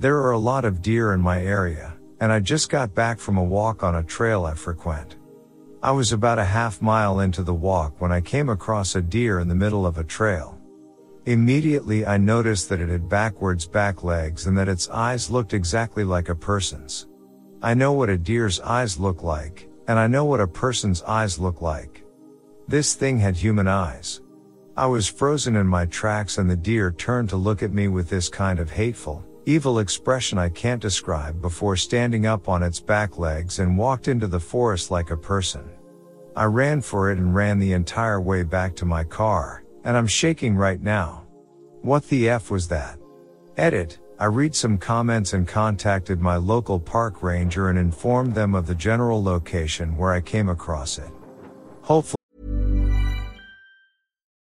There are a lot of deer in my area, and I just got back from a walk on a trail I frequent. I was about a half mile into the walk when I came across a deer in the middle of a trail. Immediately I noticed that it had backwards back legs and that its eyes looked exactly like a person's. I know what a deer's eyes look like, and I know what a person's eyes look like. This thing had human eyes. I was frozen in my tracks and the deer turned to look at me with this kind of hateful, evil expression I can't describe before standing up on its back legs and walked into the forest like a person. I ran for it and ran the entire way back to my car, and I'm shaking right now. What the F was that? Edit. I read some comments and contacted my local park ranger and informed them of the general location where I came across it. Hopefully,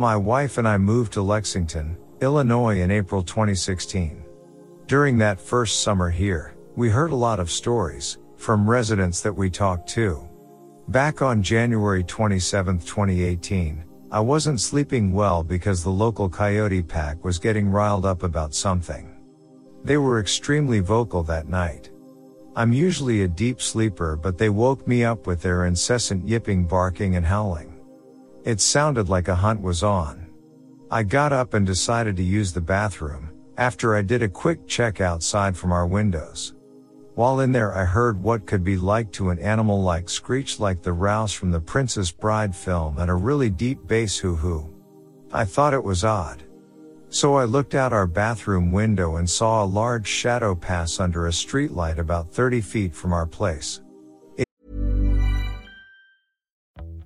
My wife and I moved to Lexington, Illinois in April 2016. During that first summer here, we heard a lot of stories from residents that we talked to. Back on January 27, 2018, I wasn't sleeping well because the local coyote pack was getting riled up about something. They were extremely vocal that night. I'm usually a deep sleeper, but they woke me up with their incessant yipping, barking, and howling. It sounded like a hunt was on. I got up and decided to use the bathroom, after I did a quick check outside from our windows. While in there I heard what could be like to an animal like screech like the rouse from the Princess Bride film and a really deep bass hoo hoo. I thought it was odd. So I looked out our bathroom window and saw a large shadow pass under a streetlight about 30 feet from our place.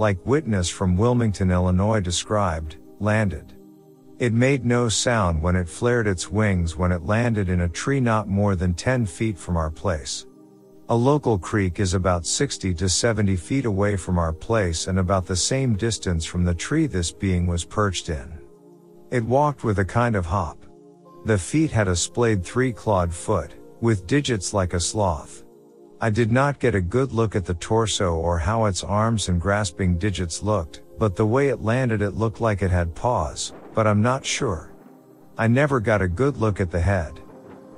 like witness from Wilmington, Illinois described, landed. It made no sound when it flared its wings when it landed in a tree not more than 10 feet from our place. A local creek is about 60 to 70 feet away from our place and about the same distance from the tree this being was perched in. It walked with a kind of hop. The feet had a splayed three-clawed foot, with digits like a sloth. I did not get a good look at the torso or how its arms and grasping digits looked, but the way it landed it looked like it had paws, but I'm not sure. I never got a good look at the head.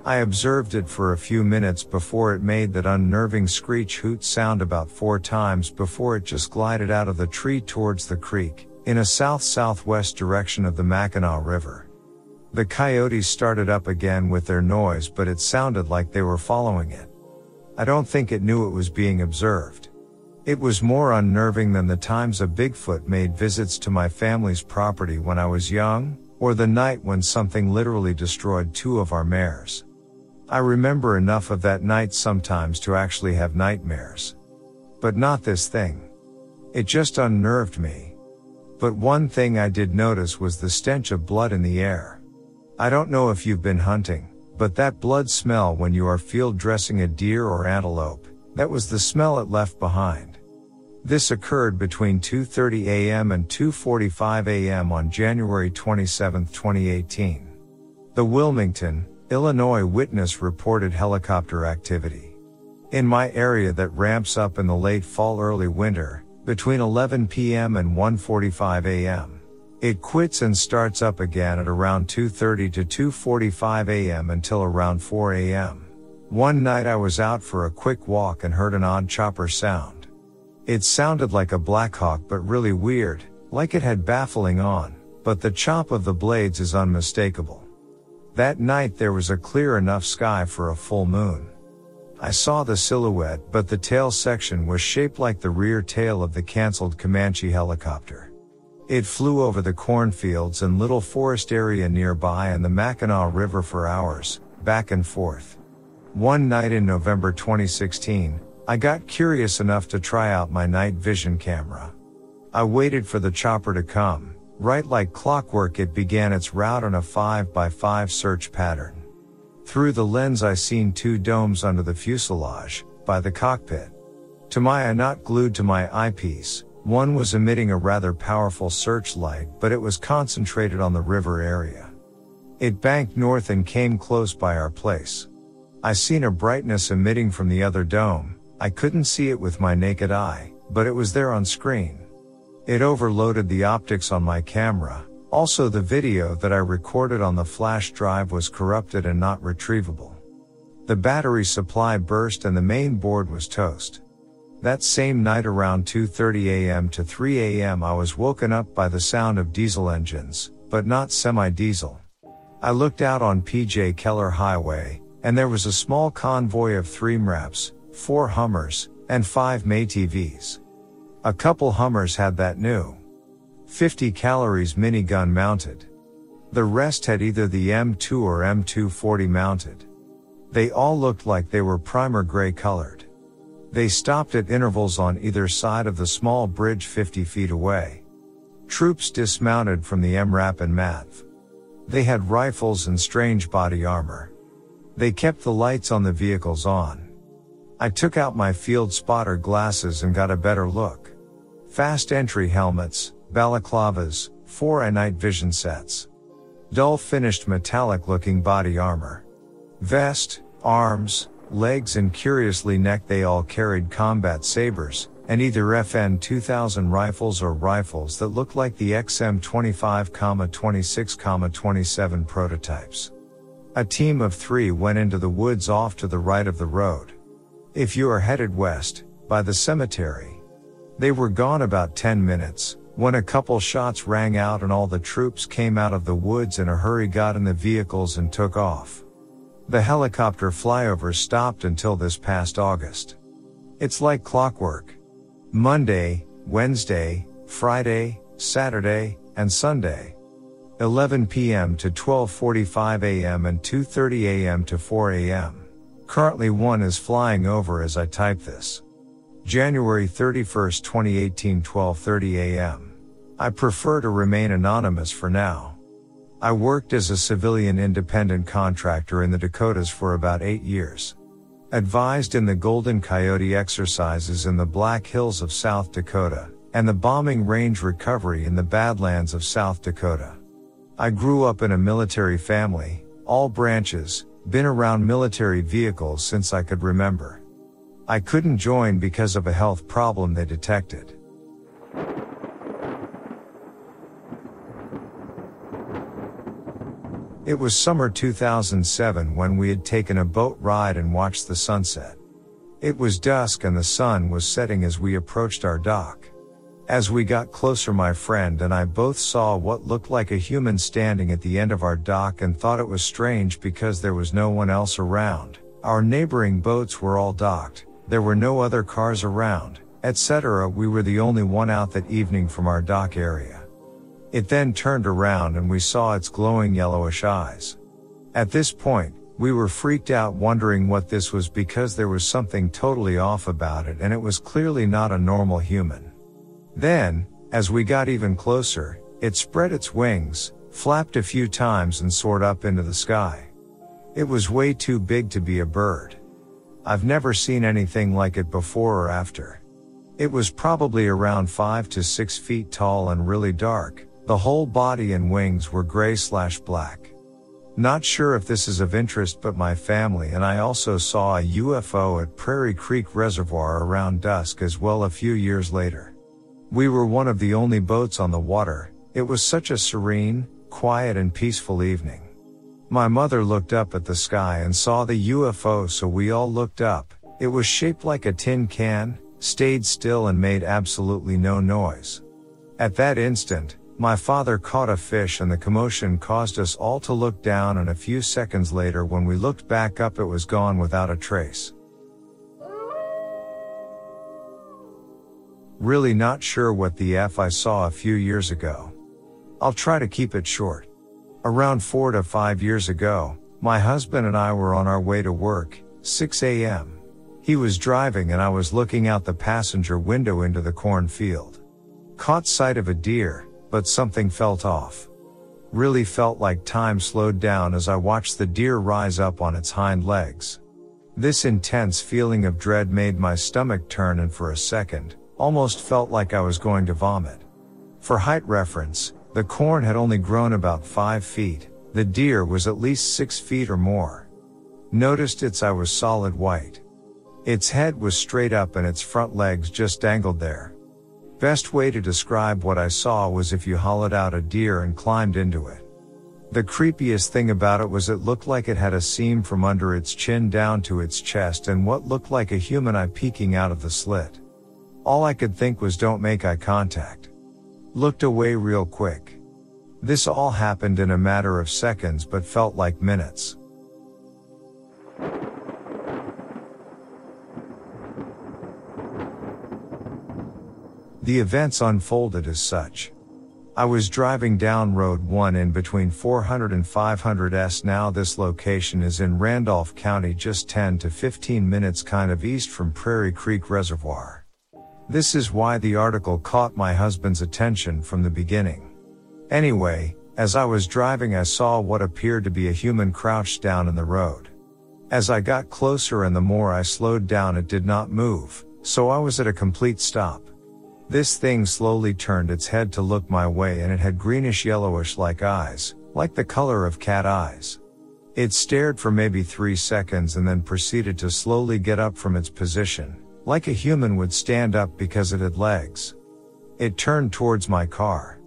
I observed it for a few minutes before it made that unnerving screech hoot sound about four times before it just glided out of the tree towards the creek, in a south-southwest direction of the Mackinaw River. The coyotes started up again with their noise but it sounded like they were following it. I don't think it knew it was being observed. It was more unnerving than the times a Bigfoot made visits to my family's property when I was young, or the night when something literally destroyed two of our mares. I remember enough of that night sometimes to actually have nightmares. But not this thing. It just unnerved me. But one thing I did notice was the stench of blood in the air. I don't know if you've been hunting, but that blood smell when you are field dressing a deer or antelope, that was the smell it left behind. This occurred between 2.30 a.m. and 2.45 a.m. on January 27, 2018. The Wilmington, Illinois witness reported helicopter activity. In my area that ramps up in the late fall early winter, between 11 p.m. and 1.45 a.m. It quits and starts up again at around 2.30 to 2.45 am until around 4 am. One night I was out for a quick walk and heard an odd chopper sound. It sounded like a blackhawk but really weird, like it had baffling on, but the chop of the blades is unmistakable. That night there was a clear enough sky for a full moon. I saw the silhouette but the tail section was shaped like the rear tail of the cancelled Comanche helicopter. It flew over the cornfields and little forest area nearby and the Mackinaw River for hours, back and forth. One night in November 2016, I got curious enough to try out my night vision camera. I waited for the chopper to come, right like clockwork it began its route on a 5x5 search pattern. Through the lens I seen two domes under the fuselage, by the cockpit. To my eye not glued to my eyepiece, one was emitting a rather powerful searchlight, but it was concentrated on the river area. It banked north and came close by our place. I seen a brightness emitting from the other dome. I couldn't see it with my naked eye, but it was there on screen. It overloaded the optics on my camera. Also the video that I recorded on the flash drive was corrupted and not retrievable. The battery supply burst and the main board was toast. That same night around 2.30 am to 3 am I was woken up by the sound of diesel engines, but not semi-diesel. I looked out on PJ Keller Highway, and there was a small convoy of three MRAPs, four Hummers, and five MATVs. A couple Hummers had that new 50 calories minigun mounted. The rest had either the M2 or M240 mounted. They all looked like they were primer gray colored. They stopped at intervals on either side of the small bridge 50 feet away. Troops dismounted from the MRAP and MATV. They had rifles and strange body armor. They kept the lights on the vehicles on. I took out my field spotter glasses and got a better look. Fast entry helmets, balaclavas, four night vision sets. Dull finished metallic looking body armor. Vest, arms, legs and curiously neck they all carried combat sabers, and either FN 2000 rifles or rifles that looked like the XM 25, 26, 27 prototypes. A team of three went into the woods off to the right of the road. If you are headed west, by the cemetery. They were gone about 10 minutes, when a couple shots rang out and all the troops came out of the woods in a hurry got in the vehicles and took off. The helicopter flyovers stopped until this past August. It's like clockwork. Monday, Wednesday, Friday, Saturday, and Sunday. 11 p.m. to 12:45 a.m. and 2:30 a.m. to 4 a.m. Currently one is flying over as I type this. January 31, 2018 12:30 a.m. I prefer to remain anonymous for now. I worked as a civilian independent contractor in the Dakotas for about 8 years. Advised in the Golden Coyote exercises in the Black Hills of South Dakota and the bombing range recovery in the Badlands of South Dakota. I grew up in a military family, all branches, been around military vehicles since I could remember. I couldn't join because of a health problem they detected. It was summer 2007 when we had taken a boat ride and watched the sunset. It was dusk and the sun was setting as we approached our dock. As we got closer, my friend and I both saw what looked like a human standing at the end of our dock and thought it was strange because there was no one else around. Our neighboring boats were all docked, there were no other cars around, etc. We were the only one out that evening from our dock area. It then turned around and we saw its glowing yellowish eyes. At this point, we were freaked out wondering what this was because there was something totally off about it and it was clearly not a normal human. Then, as we got even closer, it spread its wings, flapped a few times and soared up into the sky. It was way too big to be a bird. I've never seen anything like it before or after. It was probably around 5 to 6 feet tall and really dark, the whole body and wings were gray slash black. Not sure if this is of interest but my family and I also saw a UFO at Prairie Creek Reservoir around dusk as well a few years later. We were one of the only boats on the water. It was such a serene, quiet and peaceful evening. My mother looked up at the sky and saw the UFO so we all looked up. It was shaped like a tin can, stayed still and made absolutely no noise. At that instant, my father caught a fish and the commotion caused us all to look down and a few seconds later when we looked back up it was gone without a trace. Really not sure what the F I saw a few years ago. I'll try to keep it short. Around four to five years ago, my husband and I were on our way to work, 6 a.m. He was driving and I was looking out the passenger window into the cornfield. Caught sight of a deer, but something felt off. Really felt like time slowed down as I watched the deer rise up on its hind legs. This intense feeling of dread made my stomach turn and for a second, Almost felt like I was going to vomit. For height reference, the corn had only grown about 5 feet, the deer was at least 6 feet or more. Noticed its eye was solid white. Its head was straight up and its front legs just dangled there. Best way to describe what I saw was if you hollowed out a deer and climbed into it. The creepiest thing about it was it looked like it had a seam from under its chin down to its chest and what looked like a human eye peeking out of the slit. All I could think was don't make eye contact. Looked away real quick. This all happened in a matter of seconds but felt like minutes. The events unfolded as such. I was driving down Road 1 in between 400 and 500 S. Now this location is in Randolph County just 10 to 15 minutes kind of east from Prairie Creek Reservoir. This is why the article caught my husband's attention from the beginning. Anyway, as I was driving I saw what appeared to be a human crouched down in the road. As I got closer and the more I slowed down it did not move, so I was at a complete stop. This thing slowly turned its head to look my way and it had greenish yellowish like eyes, like the color of cat eyes. It stared for maybe three seconds and then proceeded to slowly get up from its position, like a human would stand up because it had legs. It turned towards my car.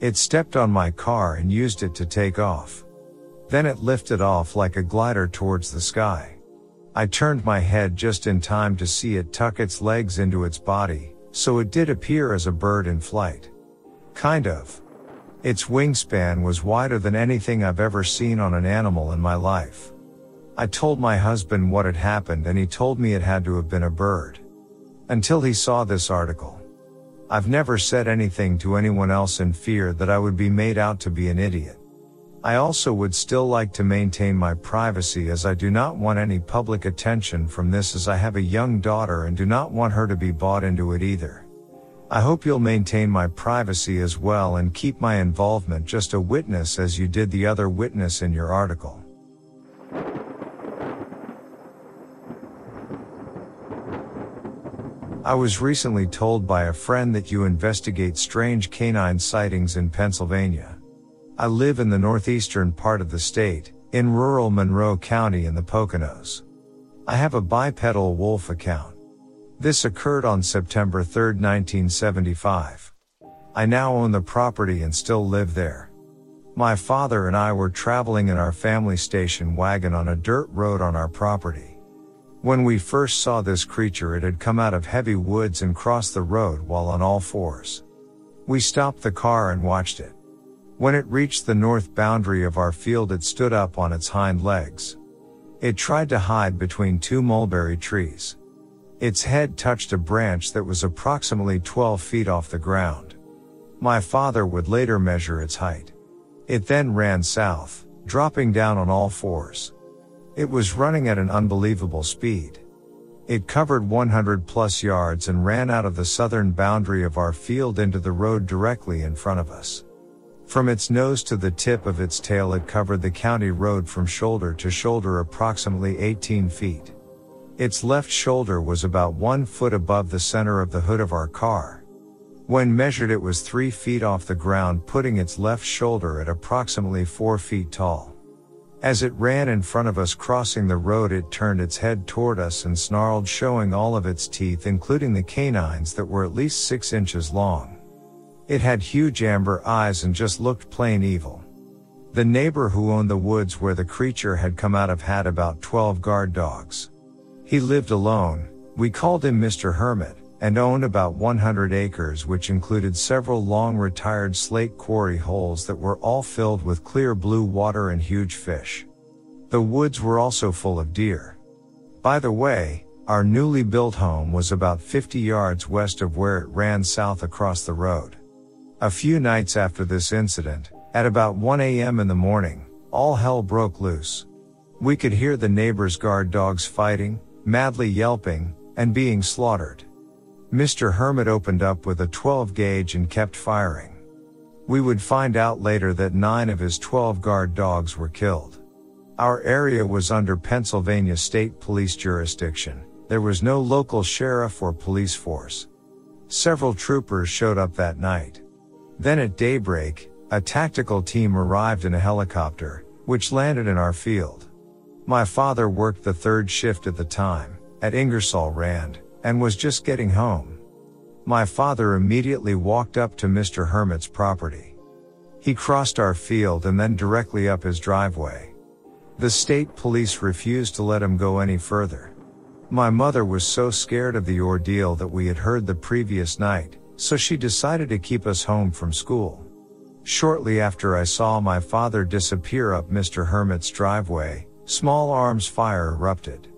It stepped on my car and used it to take off. Then it lifted off like a glider towards the sky. I turned my head just in time to see it tuck its legs into its body, so it did appear as a bird in flight. Kind of. Its wingspan was wider than anything I've ever seen on an animal in my life. I told my husband what had happened and he told me it had to have been a bird. Until he saw this article. I've never said anything to anyone else in fear that I would be made out to be an idiot. I also would still like to maintain my privacy as I do not want any public attention from this as I have a young daughter and do not want her to be bought into it either. I hope you'll maintain my privacy as well and keep my involvement just a witness as you did the other witness in your article. I was recently told by a friend that you investigate strange canine sightings in Pennsylvania. I live in the northeastern part of the state, in rural Monroe County in the Poconos. I have a bipedal wolf account. This occurred on September 3, 1975. I now own the property and still live there. My father and I were traveling in our family station wagon on a dirt road on our property. When we first saw this creature, it had come out of heavy woods and crossed the road while on all fours. We stopped the car and watched it. When it reached the north boundary of our field, it stood up on its hind legs. It tried to hide between two mulberry trees. Its head touched a branch that was approximately 12 feet off the ground. My father would later measure its height. It then ran south, dropping down on all fours. It was running at an unbelievable speed. It covered 100 plus yards and ran out of the southern boundary of our field into the road directly in front of us. From its nose to the tip of its tail, it covered the county road from shoulder to shoulder approximately 18 feet. Its left shoulder was about one foot above the center of the hood of our car. When measured, it was three feet off the ground, putting its left shoulder at approximately four feet tall. As it ran in front of us crossing the road, it turned its head toward us and snarled, showing all of its teeth, including the canines that were at least six inches long. It had huge amber eyes and just looked plain evil. The neighbor who owned the woods where the creature had come out of had about 12 guard dogs. He lived alone, we called him Mr. Hermit, and owned about 100 acres which included several long retired slate quarry holes that were all filled with clear blue water and huge fish. The woods were also full of deer. By the way, our newly built home was about 50 yards west of where it ran south across the road. A few nights after this incident, at about 1 a.m. in the morning, all hell broke loose. We could hear the neighbors' guard dogs fighting, madly yelping, and being slaughtered. Mr. Hermit opened up with a 12 gauge and kept firing. We would find out later that nine of his 12 guard dogs were killed. Our area was under Pennsylvania State Police jurisdiction. There was no local sheriff or police force. Several troopers showed up that night. Then at daybreak, a tactical team arrived in a helicopter, which landed in our field. My father worked the third shift at the time, at Ingersoll Rand, and was just getting home. My father immediately walked up to Mr. Hermit's property. He crossed our field and then directly up his driveway. The state police refused to let him go any further. My mother was so scared of the ordeal that we had heard the previous night, so she decided to keep us home from school. Shortly after I saw my father disappear up Mr. Hermit's driveway, small arms fire erupted.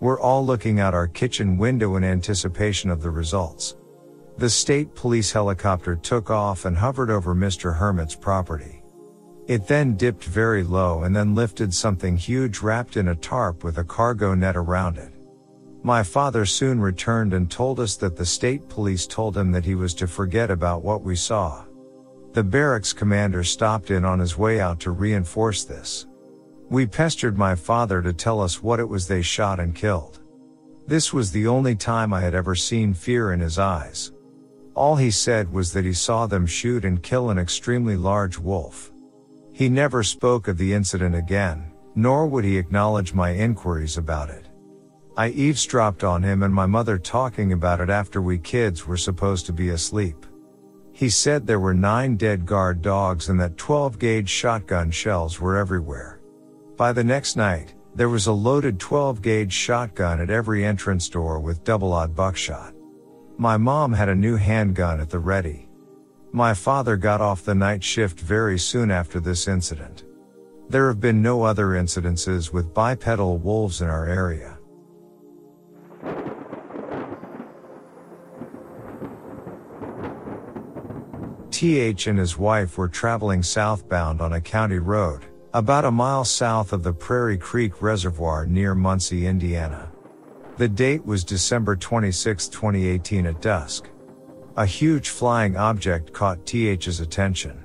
We're all looking out our kitchen window in anticipation of the results. The state police helicopter took off and hovered over Mr. Hermit's property. It then dipped very low and then lifted something huge wrapped in a tarp with a cargo net around it. My father soon returned and told us that the state police told him that he was to forget about what we saw. The barracks commander stopped in on his way out to reinforce this. We pestered my father to tell us what it was they shot and killed. This was the only time I had ever seen fear in his eyes. All he said was that he saw them shoot and kill an extremely large wolf. He never spoke of the incident again, nor would he acknowledge my inquiries about it. I eavesdropped on him and my mother talking about it after we kids were supposed to be asleep. He said there were nine dead guard dogs and that 12 gauge shotgun shells were everywhere. By the next night, there was a loaded 12 gauge shotgun at every entrance door with double aught buckshot. My mom had a new handgun at the ready. My father got off the night shift very soon after this incident. There have been no other incidences with bipedal wolves in our area. TH and his wife were traveling southbound on a county road, about a mile south of the Prairie Creek Reservoir near Muncie, Indiana. The date was December 26, 2018 at dusk. A huge flying object caught TH's attention.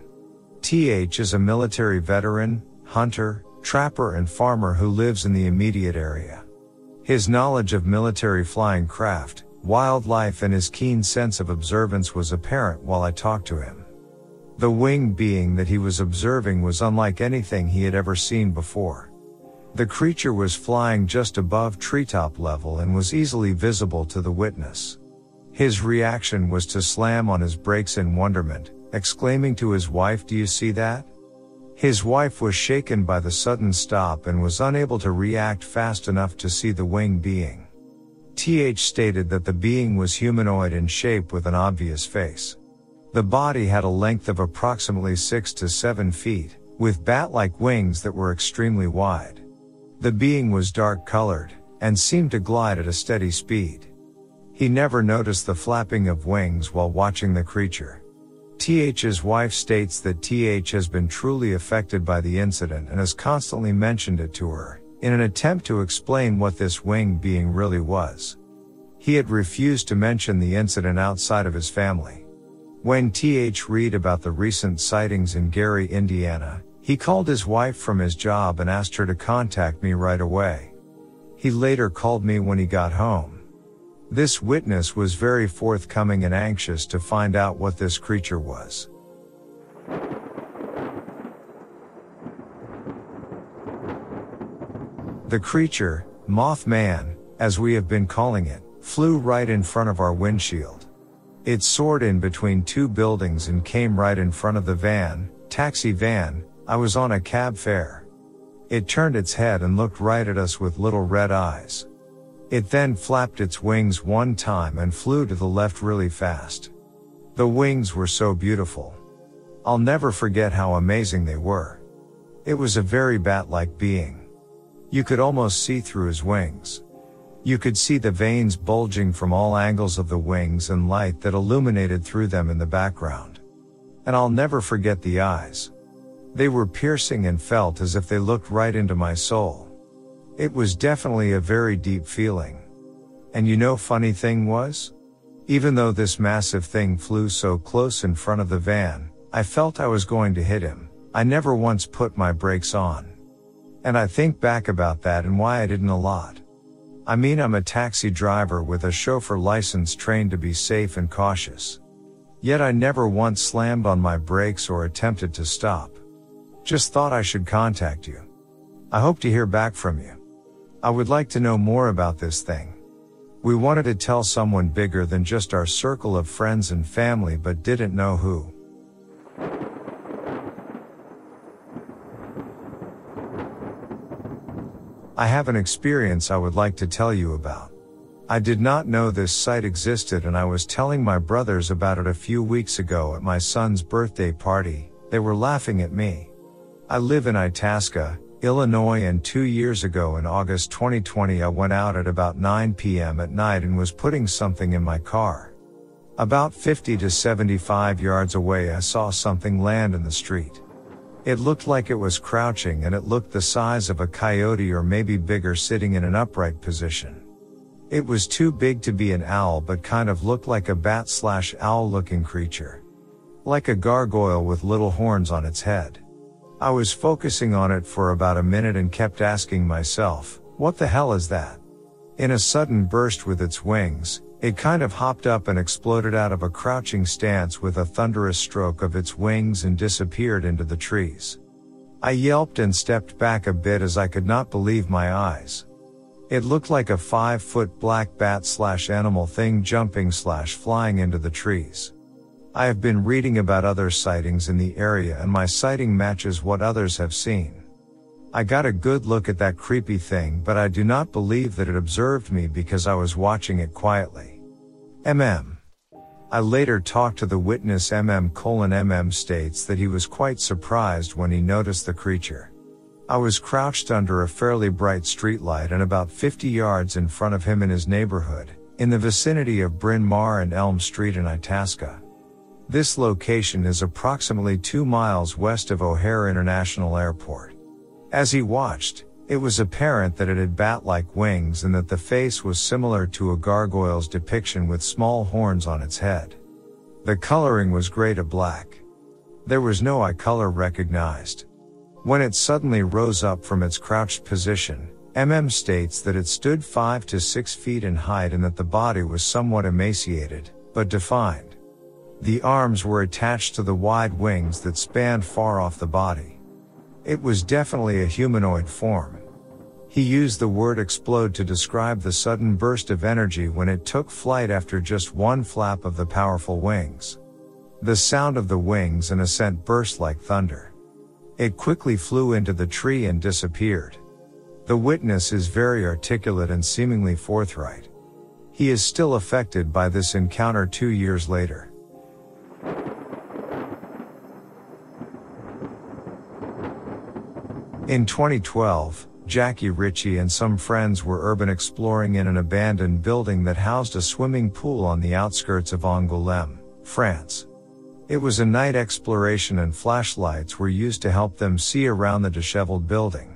TH is a military veteran, hunter, trapper and farmer who lives in the immediate area. His knowledge of military flying craft, wildlife and his keen sense of observance was apparent while I talked to him. The wing being that he was observing was unlike anything he had ever seen before. The creature was flying just above treetop level and was easily visible to the witness. His reaction was to slam on his brakes in wonderment, exclaiming to his wife, Do you see that? His wife was shaken by the sudden stop and was unable to react fast enough to see the wing being. TH stated that the being was humanoid in shape with an obvious face. The body had a length of approximately 6 to 7 feet, with bat-like wings that were extremely wide. The being was dark colored, and seemed to glide at a steady speed. He never noticed the flapping of wings while watching the creature. TH's wife states that TH has been truly affected by the incident and has constantly mentioned it to her, in an attempt to explain what this wing being really was. He had refused to mention the incident outside of his family. When TH read about the recent sightings in Gary, Indiana, he called his wife from his job and asked her to contact me right away. He later called me when he got home. This witness was very forthcoming and anxious to find out what this creature was. The creature, Mothman, as we have been calling it, flew right in front of our windshield. It soared in between two buildings and came right in front of the van, taxi van, I was on a cab fare. It turned its head and looked right at us with little red eyes. It then flapped its wings one time and flew to the left really fast. The wings were so beautiful. I'll never forget how amazing they were. It was a very bat-like being. You could almost see through his wings. You could see the veins bulging from all angles of the wings and light that illuminated through them in the background. And I'll never forget the eyes. They were piercing and felt as if they looked right into my soul. It was definitely a very deep feeling. And you know funny thing was? Even though this massive thing flew so close in front of the van, I felt I was going to hit him. I never once put my brakes on. And I think back about that and why I didn't a lot. I mean, I'm a taxi driver with a chauffeur license trained to be safe and cautious. Yet I never once slammed on my brakes or attempted to stop. Just thought I should contact you. I hope to hear back from you. I would like to know more about this thing. We wanted to tell someone bigger than just our circle of friends and family but didn't know who. I have an experience I would like to tell you about. I did not know this site existed and I was telling my brothers about it a few weeks ago at my son's birthday party. They were laughing at me. I live in Itasca, Illinois and two years ago in August 2020 I went out at about 9 p.m. at night and was putting something in my car. About 50 to 75 yards away I saw something land in the street. It looked like it was crouching and it looked the size of a coyote or maybe bigger sitting in an upright position. It was too big to be an owl but kind of looked like a bat slash owl looking creature. Like a gargoyle with little horns on its head. I was focusing on it for about a minute and kept asking myself, what the hell is that? In a sudden burst with its wings, it kind of hopped up and exploded out of a crouching stance with a thunderous stroke of its wings and disappeared into the trees. I yelped and stepped back a bit as I could not believe my eyes. It looked like a five foot black bat slash animal thing jumping slash flying into the trees. I have been reading about other sightings in the area and my sighting matches what others have seen. I got a good look at that creepy thing, but I do not believe that it observed me because I was watching it quietly. MM. I later talked to the witness MM colon MM states that he was quite surprised when he noticed the creature. I was crouched under a fairly bright streetlight and about 50 yards in front of him in his neighborhood, in the vicinity of Bryn Mawr and Elm Street in Itasca. This location is approximately two miles west of O'Hare International Airport. As he watched, it was apparent that it had bat-like wings and that the face was similar to a gargoyle's depiction with small horns on its head. The coloring was gray to black. There was no eye color recognized. When it suddenly rose up from its crouched position, MM states that it stood 5 to 6 feet in height and that the body was somewhat emaciated, but defined. The arms were attached to the wide wings that spanned far off the body. It was definitely a humanoid form. He used the word explode to describe the sudden burst of energy when it took flight after just one flap of the powerful wings. The sound of the wings and ascent burst like thunder. It quickly flew into the tree and disappeared. The witness is very articulate and seemingly forthright. He is still affected by this encounter two years later. In 2012, Jackie Ritchie and some friends were urban exploring in an abandoned building that housed a swimming pool on the outskirts of Angoulême, France. It was a night exploration and flashlights were used to help them see around the disheveled building.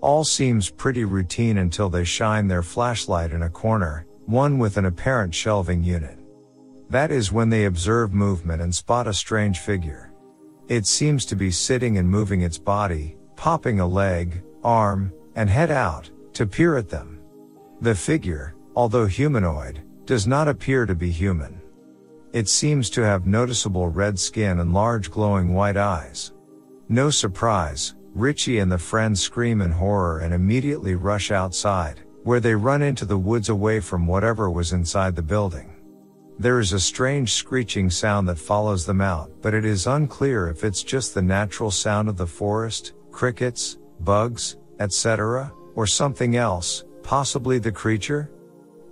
All seems pretty routine until they shine their flashlight in a corner, one with an apparent shelving unit. That is when they observe movement and spot a strange figure. It seems to be sitting and moving its body, popping a leg, arm, and head out, to peer at them. The figure, although humanoid, does not appear to be human. It seems to have noticeable red skin and large glowing white eyes. No surprise, Richie and the friends scream in horror and immediately rush outside, where they run into the woods away from whatever was inside the building. There is a strange screeching sound that follows them out, but it is unclear if it's just the natural sound of the forest, crickets, bugs, etc., or something else, possibly the creature?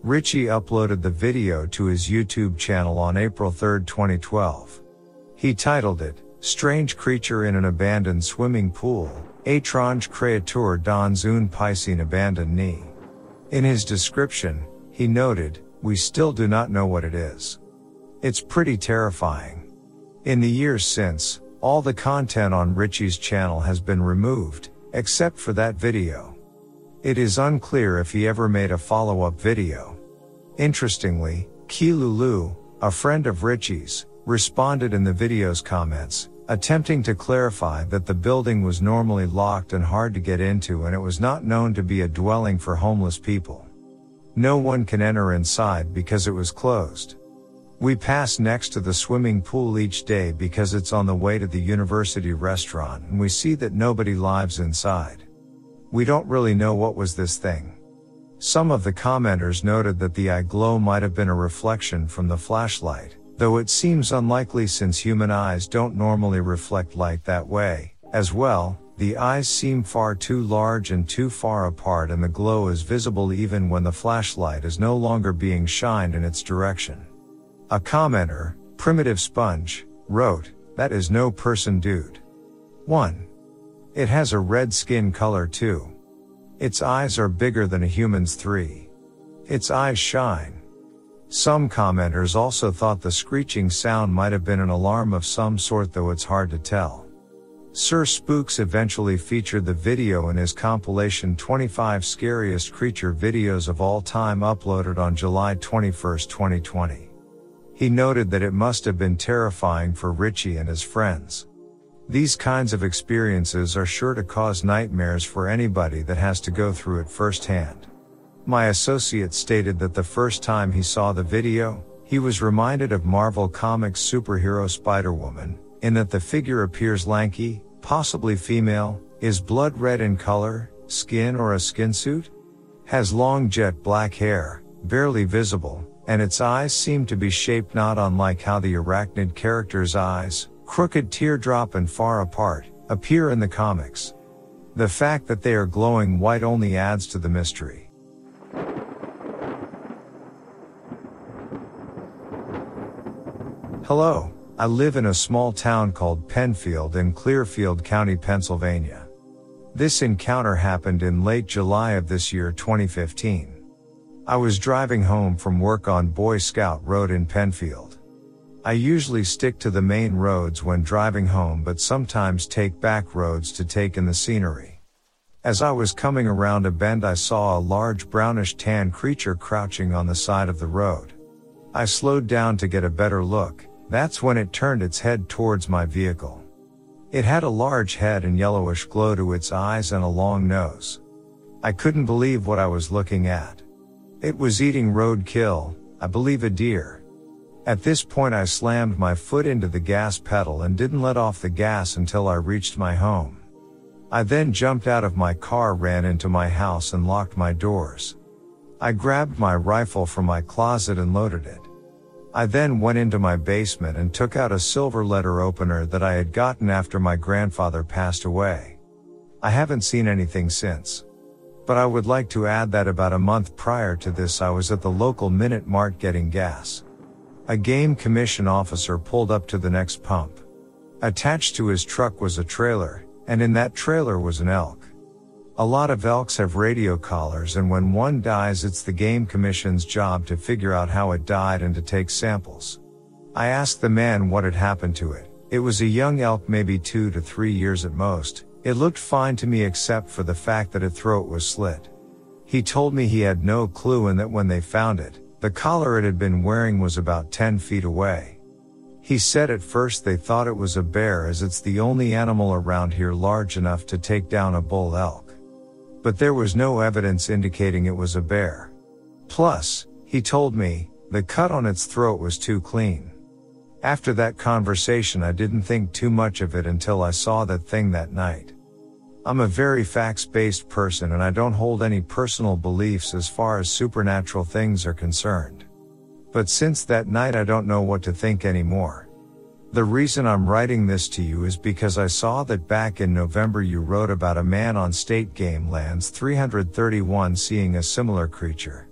Ritchie uploaded the video to his YouTube channel on April 3, 2012. He titled it, Strange Creature in an Abandoned Swimming Pool, Étrange Créature dans une piscine abandonnée. In his description, he noted, we still do not know what it is. It's pretty terrifying. In the years since, all the content on Richie's channel has been removed, except for that video. It is unclear if he ever made a follow-up video. Interestingly, Kilulu, a friend of Richie's, responded in the video's comments, attempting to clarify that the building was normally locked and hard to get into and it was not known to be a dwelling for homeless people. No one can enter inside because it was closed. We pass next to the swimming pool each day because it's on the way to the university restaurant and we see that nobody lives inside. We don't really know what was this thing. Some of the commenters noted that the eye glow might have been a reflection from the flashlight, though it seems unlikely since human eyes don't normally reflect light that way. As well, the eyes seem far too large and too far apart and the glow is visible even when the flashlight is no longer being shined in its direction. A commenter, Primitive Sponge, wrote, that is no person dude. 1. It has a red skin color too. Its eyes are bigger than a human's 3. Its eyes shine. Some commenters also thought the screeching sound might have been an alarm of some sort though it's hard to tell. Sir Spooks eventually featured the video in his compilation 25 Scariest Creature Videos of All Time uploaded on July 21, 2020. He noted that it must have been terrifying for Ritchie and his friends. These kinds of experiences are sure to cause nightmares for anybody that has to go through it firsthand. My associate stated that the first time he saw the video, he was reminded of Marvel Comics superhero Spider-Woman, in that the figure appears lanky, possibly female, is blood red in color, skin or a skin suit, has long jet black hair, barely visible, and its eyes seem to be shaped not unlike how the arachnid character's eyes, crooked teardrop and far apart, appear in the comics. The fact that they are glowing white only adds to the mystery. Hello. I live in a small town called Penfield in Clearfield County, Pennsylvania. This encounter happened in late July of this year 2015. I was driving home from work on Boy Scout Road in Penfield. I usually stick to the main roads when driving home but sometimes take back roads to take in the scenery. As I was coming around a bend I saw a large brownish tan creature crouching on the side of the road. I slowed down to get a better look, that's when it turned its head towards my vehicle. It had a large head and yellowish glow to its eyes and a long nose. I couldn't believe what I was looking at. It was eating roadkill, I believe a deer. At this point I slammed my foot into the gas pedal and didn't let off the gas until I reached my home. I then jumped out of my car, ran into my house and locked my doors. I grabbed my rifle from my closet and loaded it. I then went into my basement and took out a silver letter opener that I had gotten after my grandfather passed away. I haven't seen anything since. But I would like to add that about a month prior to this I was at the local Minute Mart getting gas. A game commission officer pulled up to the next pump. Attached to his truck was a trailer, and in that trailer was an elk. A lot of elks have radio collars and when one dies it's the game commission's job to figure out how it died and to take samples. I asked the man what had happened to it. It was a young elk maybe two to three years at most. It looked fine to me except for the fact that its throat was slit. He told me he had no clue and that when they found it, the collar it had been wearing was about 10 feet away. He said at first they thought it was a bear as it's the only animal around here large enough to take down a bull elk. But there was no evidence indicating it was a bear. Plus, he told me, the cut on its throat was too clean. After that conversation I didn't think too much of it until I saw that thing that night. I'm a very facts based person and I don't hold any personal beliefs as far as supernatural things are concerned. But since that night I don't know what to think anymore. The reason I'm writing this to you is because I saw that back in November you wrote about a man on State Game Lands 331 seeing a similar creature.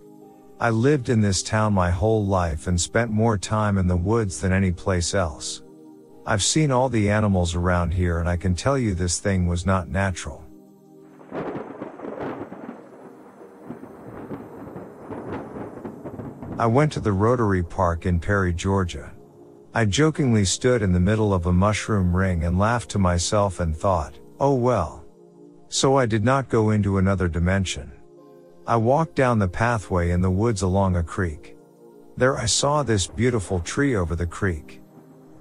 I lived in this town my whole life and spent more time in the woods than any place else. I've seen all the animals around here and I can tell you this thing was not natural. I went to the Rotary Park in Perry, Georgia. I jokingly stood in the middle of a mushroom ring and laughed to myself and thought, oh well. So I did not go into another dimension. I walked down the pathway in the woods along a creek. There I saw this beautiful tree over the creek.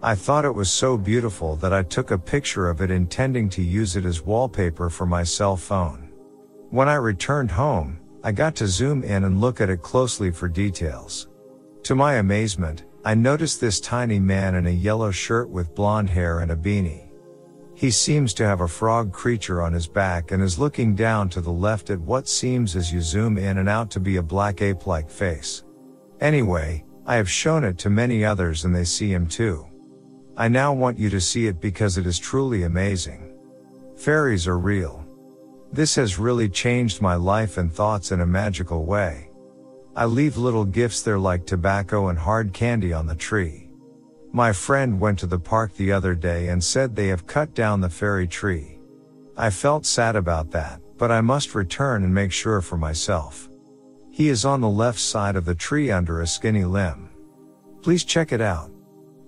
I thought it was so beautiful that I took a picture of it intending to use it as wallpaper for my cell phone. When I returned home, I got to zoom in and look at it closely for details. To my amazement, I noticed this tiny man in a yellow shirt with blonde hair and a beanie. He seems to have a frog creature on his back and is looking down to the left at what seems as you zoom in and out to be a black ape-like face. Anyway, I have shown it to many others and they see him too. I now want you to see it because it is truly amazing. Fairies are real. This has really changed my life and thoughts in a magical way. I leave little gifts there like tobacco and hard candy on the tree. My friend went to the park the other day and said they have cut down the fairy tree. I felt sad about that, but I must return and make sure for myself. He is on the left side of the tree under a skinny limb. Please check it out.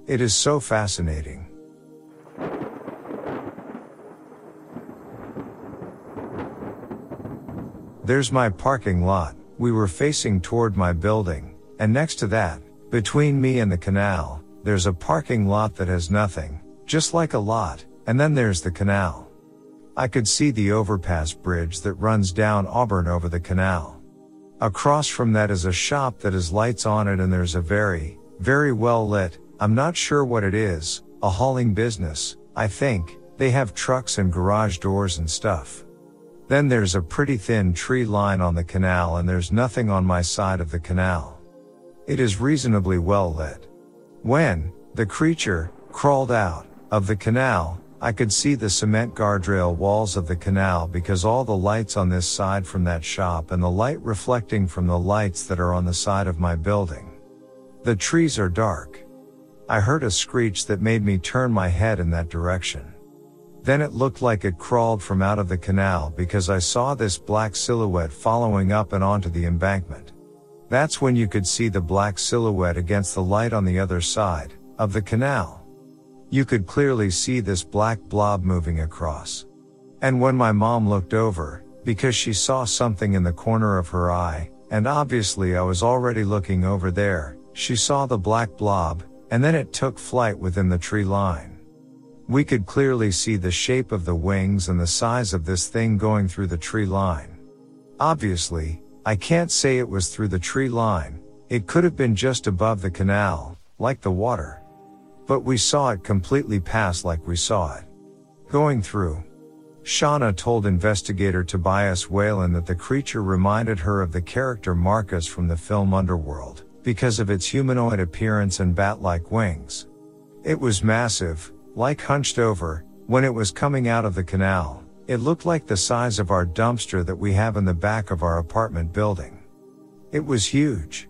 It is so fascinating. There's my parking lot. We were facing toward my building, and next to that, between me and the canal, there's a parking lot that has nothing, just like a lot, and then there's the canal. I could see the overpass bridge that runs down Auburn over the canal. Across from that is a shop that has lights on it and there's a very, very well lit, I'm not sure what it is, a hauling business, I think, they have trucks and garage doors and stuff. Then there's a pretty thin tree line on the canal and there's nothing on my side of the canal. It is reasonably well lit. When, the creature, crawled out, of the canal, I could see the cement guardrail walls of the canal because all the lights on this side from that shop and the light reflecting from the lights that are on the side of my building. The trees are dark. I heard a screech that made me turn my head in that direction. Then it looked like it crawled from out of the canal because I saw this black silhouette following up and onto the embankment. That's when you could see the black silhouette against the light on the other side, of the canal. You could clearly see this black blob moving across. And when my mom looked over, because she saw something in the corner of her eye, and obviously I was already looking over there, she saw the black blob, and then it took flight within the tree line. We could clearly see the shape of the wings and the size of this thing going through the tree line. Obviously, I can't say it was through the tree line, it could have been just above the canal, like the water. But we saw it completely pass like we saw it. Going through. Shauna told investigator Tobias Wayland that the creature reminded her of the character Marcus from the film Underworld, because of its humanoid appearance and bat-like wings. It was massive, like hunched over, when it was coming out of the canal, it looked like the size of our dumpster that we have in the back of our apartment building. It was huge.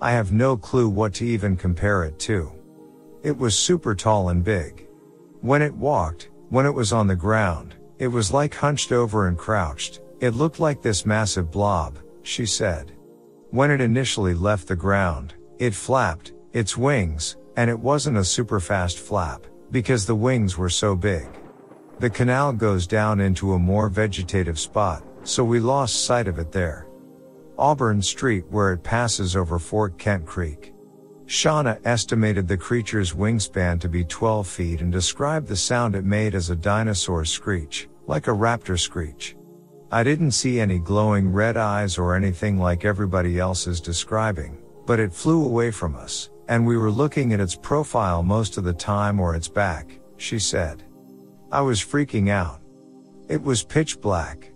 I have no clue what to even compare it to. It was super tall and big. When it walked, when it was on the ground, it was like hunched over and crouched. It looked like this massive blob, she said. When it initially left the ground, it flapped its wings, and it wasn't a super fast flap, because the wings were so big. The canal goes down into a more vegetative spot, so we lost sight of it there. Auburn Street where it passes over Fort Kent Creek. Shauna estimated the creature's wingspan to be 12 feet and described the sound it made as a dinosaur screech. Like a raptor screech. I didn't see any glowing red eyes or anything like everybody else is describing, but it flew away from us, and we were looking at its profile most of the time or its back, she said. I was freaking out. It was pitch black.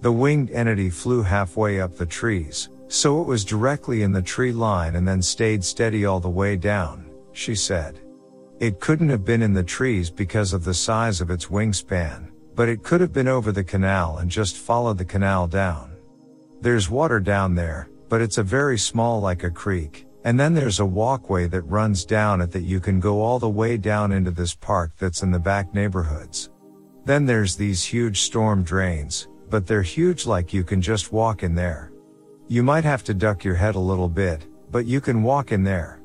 The winged entity flew halfway up the trees, so it was directly in the tree line and then stayed steady all the way down, she said. It couldn't have been in the trees because of the size of its wingspan, but it could have been over the canal and just followed the canal down. There's water down there, but it's a very small like a creek, and then there's a walkway that runs down it that you can go all the way down into this park that's in the back neighborhoods. Then there's these huge storm drains, but they're huge like you can just walk in there. You might have to duck your head a little bit, but you can walk in there.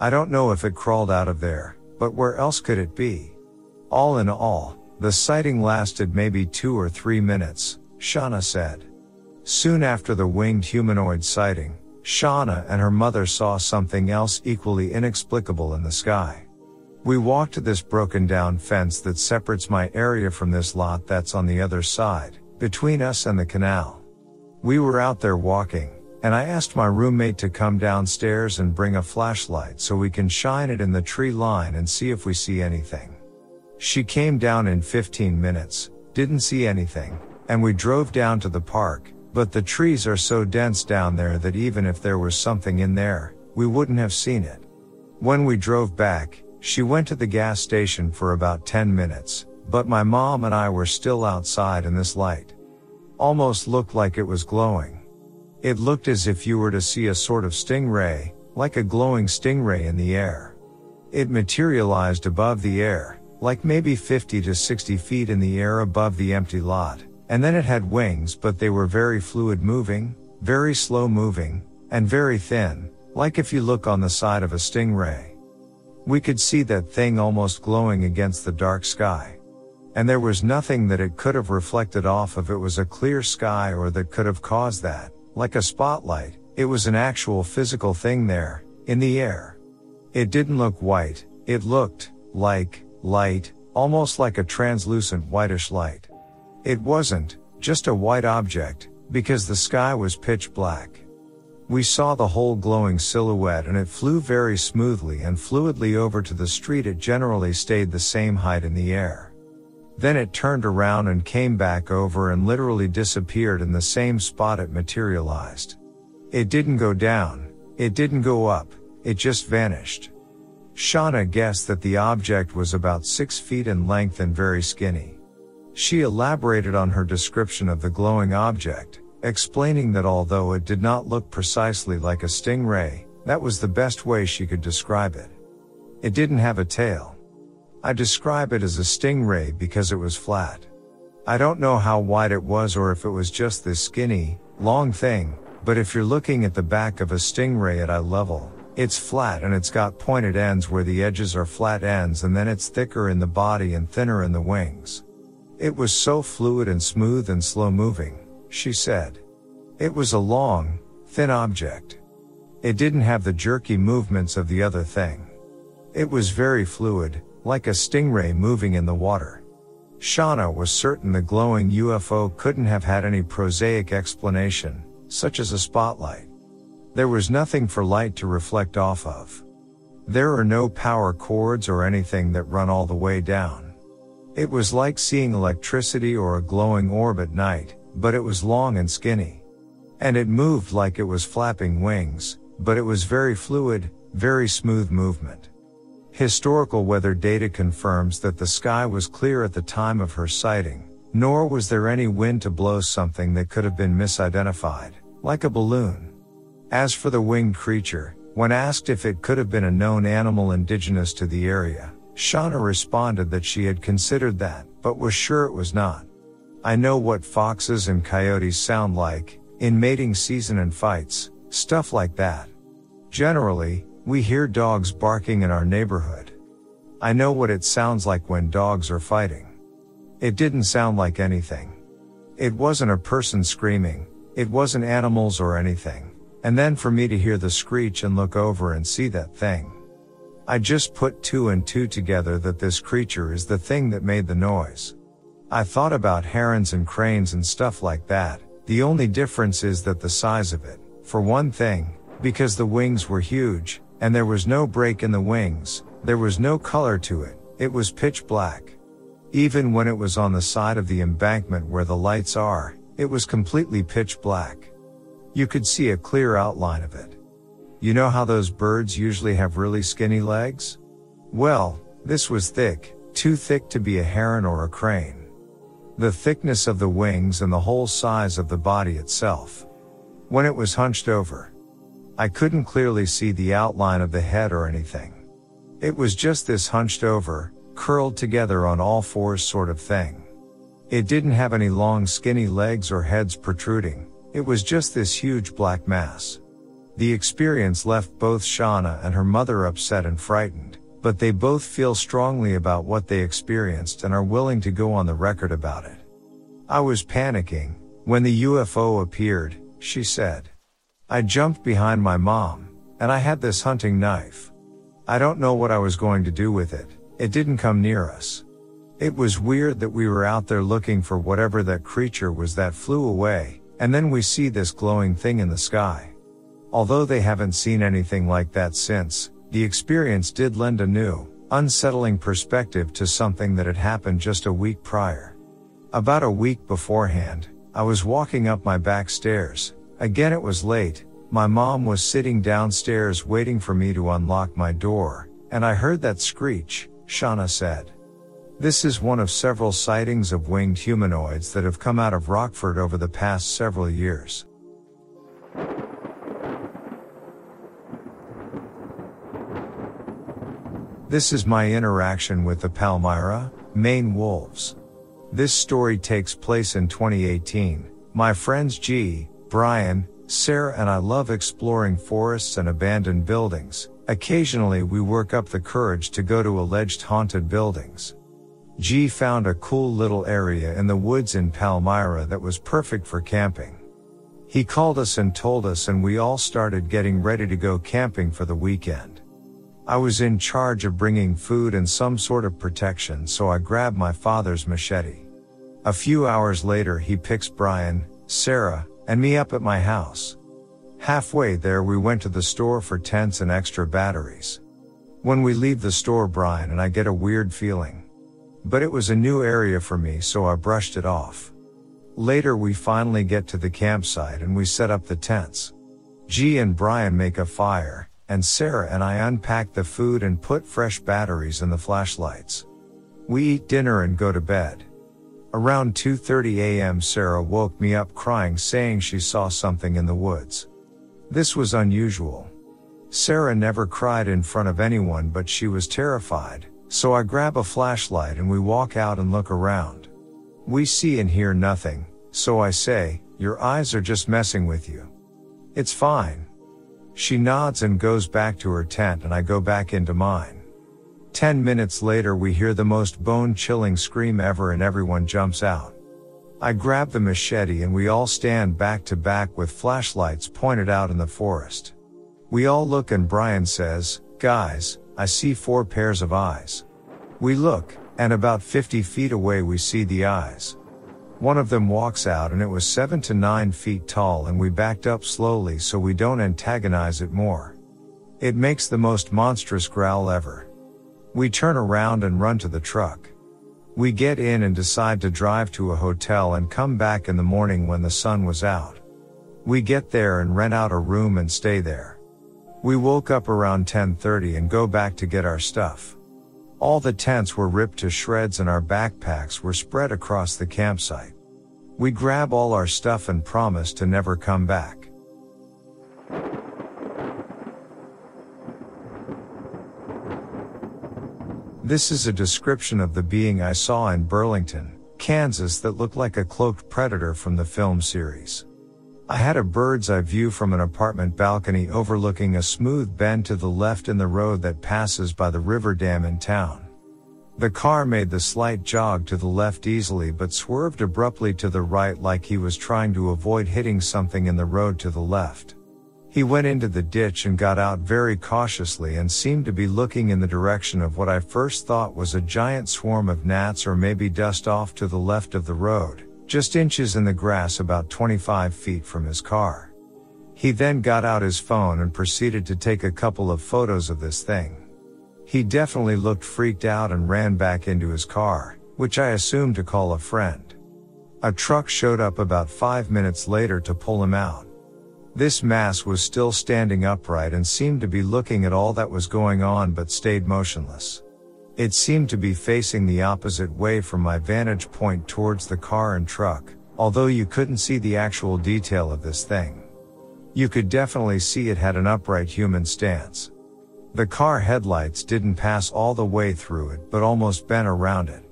I don't know if it crawled out of there, but where else could it be? All in all, the sighting lasted maybe two or three minutes, Shauna said. Soon after the winged humanoid sighting, Shauna and her mother saw something else equally inexplicable in the sky. We walked to this broken down fence that separates my area from this lot that's on the other side, between us and the canal. We were out there walking, and I asked my roommate to come downstairs and bring a flashlight so we can shine it in the tree line and see if we see anything. She came down in 15 minutes, didn't see anything, and we drove down to the park, but the trees are so dense down there that even if there was something in there, we wouldn't have seen it. When we drove back, she went to the gas station for about 10 minutes, but my mom and I were still outside in this light almost looked like it was glowing. It looked as if you were to see a sort of stingray, like a glowing stingray in the air. It materialized above the air, like maybe 50 to 60 feet in the air above the empty lot, and then it had wings but they were very fluid moving, very slow moving, and very thin, like if you look on the side of a stingray. We could see that thing almost glowing against the dark sky. And there was nothing that it could have reflected off if it was a clear sky or that could have caused that, like a spotlight, it was an actual physical thing there, in the air. It didn't look white, it looked, like, light, almost like a translucent whitish light. It wasn't, just a white object, because the sky was pitch black. We saw the whole glowing silhouette and it flew very smoothly and fluidly over to the street it generally stayed the same height in the air. Then it turned around and came back over and literally disappeared in the same spot it materialized. It didn't go down, it didn't go up, it just vanished. Shauna guessed that the object was about six feet in length and very skinny. She elaborated on her description of the glowing object, explaining that although it did not look precisely like a stingray, that was the best way she could describe it. It didn't have a tail. I describe it as a stingray because it was flat. I don't know how wide it was or if it was just this skinny, long thing, but if you're looking at the back of a stingray at eye level, It's flat and it's got pointed ends where the edges are flat ends and then it's thicker in the body and thinner in the wings. It was so fluid and smooth and slow moving, she said. It was a long, thin object. It didn't have the jerky movements of the other thing. It was very fluid, like a stingray moving in the water. Shauna was certain the glowing UFO couldn't have had any prosaic explanation, such as a spotlight. There was nothing for light to reflect off of. There are no power cords or anything that run all the way down. It was like seeing electricity or a glowing orb at night, but it was long and skinny. And it moved like it was flapping wings, but it was very fluid, very smooth movement. Historical weather data confirms that the sky was clear at the time of her sighting, nor was there any wind to blow something that could have been misidentified, like a balloon. As for the winged creature, when asked if it could have been a known animal indigenous to the area, Shauna responded that she had considered that, but was sure it was not. I know what foxes and coyotes sound like, in mating season and fights, stuff like that. Generally, we hear dogs barking in our neighborhood. I know what it sounds like when dogs are fighting. It didn't sound like anything. It wasn't a person screaming, it wasn't animals or anything. And then for me to hear the screech and look over and see that thing. I just put two and two together that this creature is the thing that made the noise. I thought about herons and cranes and stuff like that. The only difference is that the size of it, for one thing, because the wings were huge, and there was no break in the wings, there was no color to it, it was pitch black. Even when it was on the side of the embankment where the lights are, it was completely pitch black. You could see a clear outline of it. You know how those birds usually have really skinny legs? Well, this was thick, too thick to be a heron or a crane. The thickness of the wings and the whole size of the body itself. When it was hunched over, I couldn't clearly see the outline of the head or anything. It was just this hunched over, curled together on all fours sort of thing. It didn't have any long skinny legs or heads protruding, it was just this huge black mass. The experience left both Shauna and her mother upset and frightened, but they both feel strongly about what they experienced and are willing to go on the record about it. I was panicking when the UFO appeared, she said. I jumped behind my mom, and I had this hunting knife. I don't know what I was going to do with it. It didn't come near us. It was weird that we were out there looking for whatever that creature was that flew away, and then we see this glowing thing in the sky. Although they haven't seen anything like that since, the experience did lend a new, unsettling perspective to something that had happened just a week prior. About a week beforehand, I was walking up my back stairs, Again it was late, my mom was sitting downstairs waiting for me to unlock my door, and I heard that screech, Shauna said. This is one of several sightings of winged humanoids that have come out of Rockford over the past several years. This is my interaction with the Palmyra, Maine wolves. This story takes place in 2018. My friends G, Brian, Sarah and I love exploring forests and abandoned buildings. Occasionally we work up the courage to go to alleged haunted buildings. G found a cool little area in the woods in Palmyra that was perfect for camping. He called us and told us and we all started getting ready to go camping for the weekend. I was in charge of bringing food and some sort of protection so I grabbed my father's machete. A few hours later he picks Brian, Sarah, and me up at my house. Halfway there we went to the store for tents and extra batteries. When we leave the store Brian and I get a weird feeling. But it was a new area for me so I brushed it off. Later we finally get to the campsite and we set up the tents. G and Brian make a fire, and Sarah and I unpack the food and put fresh batteries in the flashlights. We eat dinner and go to bed. Around 2.30 am Sarah woke me up crying saying she saw something in the woods. This was unusual. Sarah never cried in front of anyone but she was terrified, so I grab a flashlight and we walk out and look around. We see and hear nothing, so I say, your eyes are just messing with you. It's fine. She nods and goes back to her tent and I go back into mine. Ten minutes later we hear the most bone chilling scream ever and everyone jumps out. I grab the machete and we all stand back to back with flashlights pointed out in the forest. We all look and Brian says, guys, I see four pairs of eyes. We look, and about 50 feet away we see the eyes. One of them walks out and it was 7 to 9 feet tall and we backed up slowly so we don't antagonize it more. It makes the most monstrous growl ever. We turn around and run to the truck. We get in and decide to drive to a hotel and come back in the morning when the sun was out. We get there and rent out a room and stay there. We woke up around 10:30 and go back to get our stuff. All the tents were ripped to shreds and our backpacks were spread across the campsite. We grab all our stuff and promise to never come back. This is a description of the being I saw in Burlington, Kansas that looked like a cloaked predator from the film series. I had a bird's eye view from an apartment balcony overlooking a smooth bend to the left in the road that passes by the river dam in town. The car made the slight jog to the left easily but swerved abruptly to the right like he was trying to avoid hitting something in the road to the left. He went into the ditch and got out very cautiously and seemed to be looking in the direction of what I first thought was a giant swarm of gnats or maybe dust off to the left of the road just inches in the grass about 25 feet from his car. He then got out his phone and proceeded to take a couple of photos of this thing. He definitely looked freaked out and ran back into his car, which I assumed to call a friend. A truck showed up about five minutes later to pull him out. This mass was still standing upright and seemed to be looking at all that was going on but stayed motionless. It seemed to be facing the opposite way from my vantage point towards the car and truck, although you couldn't see the actual detail of this thing. You could definitely see it had an upright human stance. The car headlights didn't pass all the way through it but almost bent around it.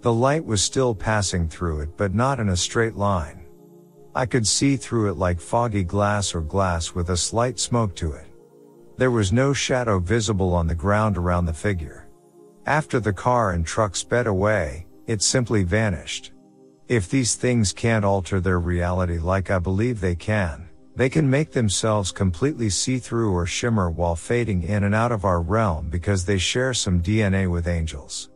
The light was still passing through it but not in a straight line. I could see through it like foggy glass or glass with a slight smoke to it. There was no shadow visible on the ground around the figure. After the car and truck sped away, it simply vanished. If these things can't alter their reality like I believe they can, they can make themselves completely see-through or shimmer while fading in and out of our realm because they share some DNA with angels.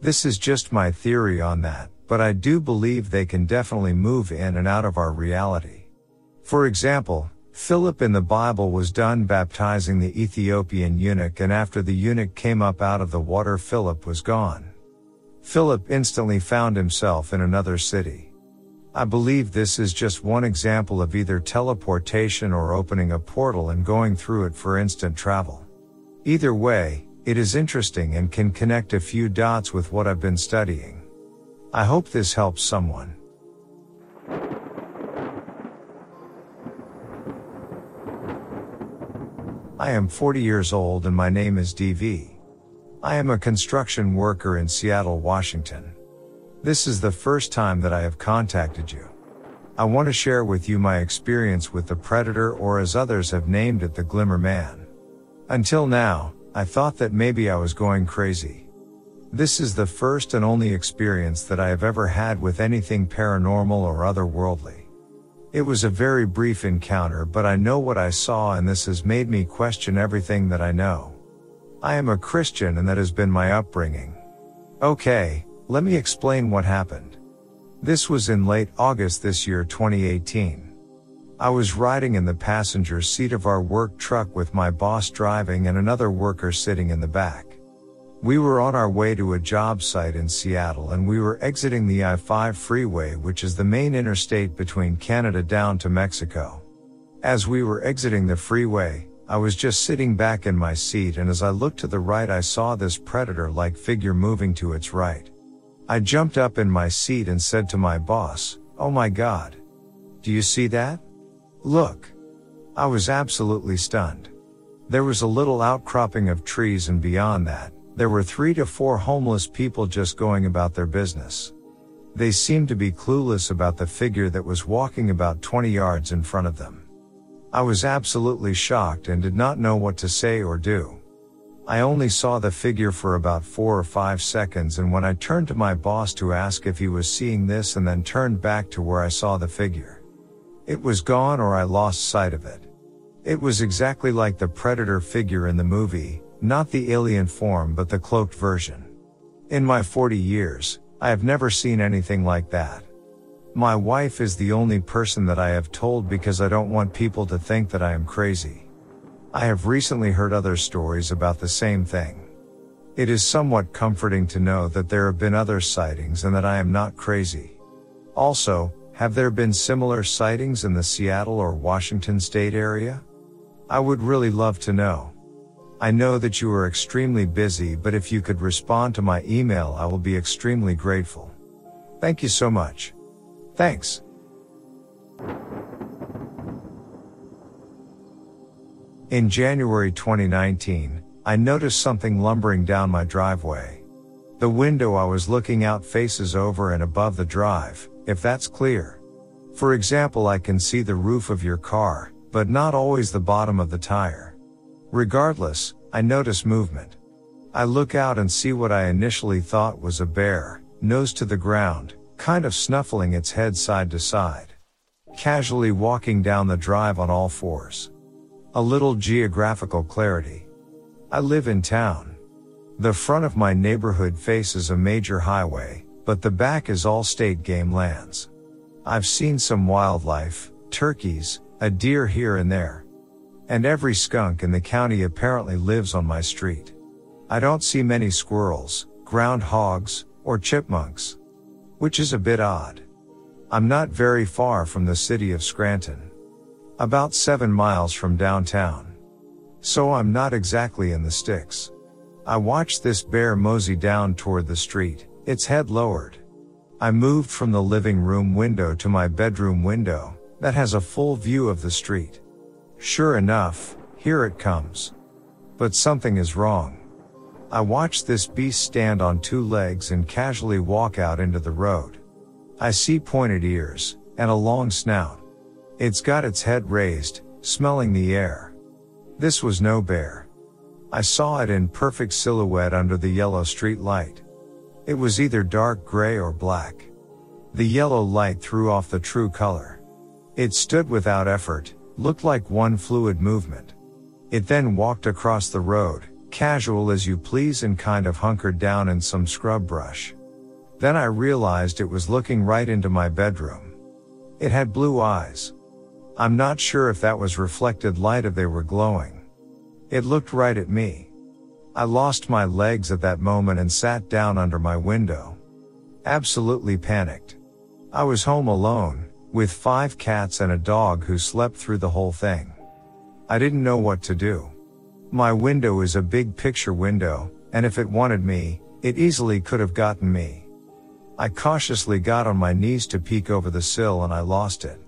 This is just my theory on that, but I do believe they can definitely move in and out of our reality. For example, Philip in the Bible was done baptizing the Ethiopian eunuch and after the eunuch came up out of the water Philip was gone. Philip instantly found himself in another city. I believe this is just one example of either teleportation or opening a portal and going through it for instant travel. Either way, it is interesting and can connect a few dots with what I've been studying. I hope this helps someone. I am 40 years old and my name is DV. I am a construction worker in Seattle, Washington. This is the first time that I have contacted you. I want to share with you my experience with the Predator or as others have named it the Glimmer Man. Until now, I thought that maybe I was going crazy. This is the first and only experience that I have ever had with anything paranormal or otherworldly. It was a very brief encounter, but I know what I saw and this has made me question everything that I know. I am a Christian and that has been my upbringing. Okay, let me explain what happened. This was in late August this year 2018. I was riding in the passenger seat of our work truck with my boss driving and another worker sitting in the back. We were on our way to a job site in Seattle and we were exiting the I-5 freeway which is the main interstate between Canada down to Mexico. As we were exiting the freeway, I was just sitting back in my seat and as I looked to the right I saw this predator-like figure moving to its right. I jumped up in my seat and said to my boss, Oh my god. Do you see that? Look. I was absolutely stunned. There was a little outcropping of trees and beyond that, there were three to four homeless people just going about their business. They seemed to be clueless about the figure that was walking about 20 yards in front of them. I was absolutely shocked and did not know what to say or do. I only saw the figure for about four or five seconds and when I turned to my boss to ask if he was seeing this and then turned back to where I saw the figure. It was gone or I lost sight of it. It was exactly like the predator figure in the movie, not the alien form but the cloaked version. In my 40 years, I have never seen anything like that. My wife is the only person that I have told because I don't want people to think that I am crazy. I have recently heard other stories about the same thing. It is somewhat comforting to know that there have been other sightings and that I am not crazy. Also, have there been similar sightings in the Seattle or Washington state area? I would really love to know. I know that you are extremely busy, but if you could respond to my email, I will be extremely grateful. Thank you so much. Thanks. In January 2019, I noticed something lumbering down my driveway. The window I was looking out faces over and above the drive, if that's clear. For example, I can see the roof of your car, but not always the bottom of the tire. Regardless, I notice movement. I look out and see what I initially thought was a bear, nose to the ground, kind of snuffling its head side to side. Casually walking down the drive on all fours. A little geographical clarity. I live in town. The front of my neighborhood faces a major highway, but the back is all state game lands. I've seen some wildlife, turkeys, a deer here and there. And every skunk in the county apparently lives on my street. I don't see many squirrels, groundhogs, or chipmunks. Which is a bit odd. I'm not very far from the city of Scranton. About seven miles from downtown. So I'm not exactly in the sticks. I watched this bear mosey down toward the street, its head lowered. I moved from the living room window to my bedroom window, that has a full view of the street. Sure enough, here it comes. But something is wrong. I watch this beast stand on two legs and casually walk out into the road. I see pointed ears, and a long snout. It's got its head raised, smelling the air. This was no bear. I saw it in perfect silhouette under the yellow street light. It was either dark gray or black. The yellow light threw off the true color. It stood without effort, looked like one fluid movement. It then walked across the road, casual as you please and kind of hunkered down in some scrub brush. Then I realized it was looking right into my bedroom. It had blue eyes. I'm not sure if that was reflected light or they were glowing. It looked right at me. I lost my legs at that moment and sat down under my window. Absolutely panicked. I was home alone, with five cats and a dog who slept through the whole thing. I didn't know what to do. My window is a big picture window, and if it wanted me, it easily could have gotten me. I cautiously got on my knees to peek over the sill and I lost it.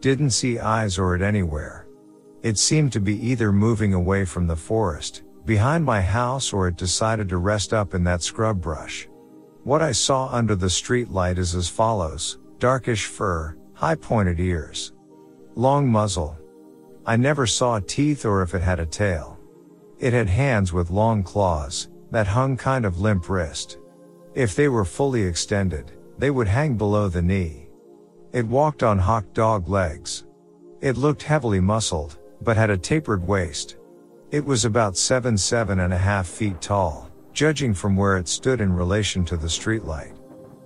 Didn't see eyes or it anywhere. It seemed to be either moving away from the forest, behind my house or it decided to rest up in that scrub brush. What I saw under the street light is as follows, darkish fur, high pointed ears. Long muzzle. I never saw teeth or if it had a tail. It had hands with long claws, that hung kind of limp wrist. If they were fully extended, they would hang below the knee. It walked on hawk dog legs. It looked heavily muscled, but had a tapered waist. It was about seven seven and a half feet tall, judging from where it stood in relation to the streetlight.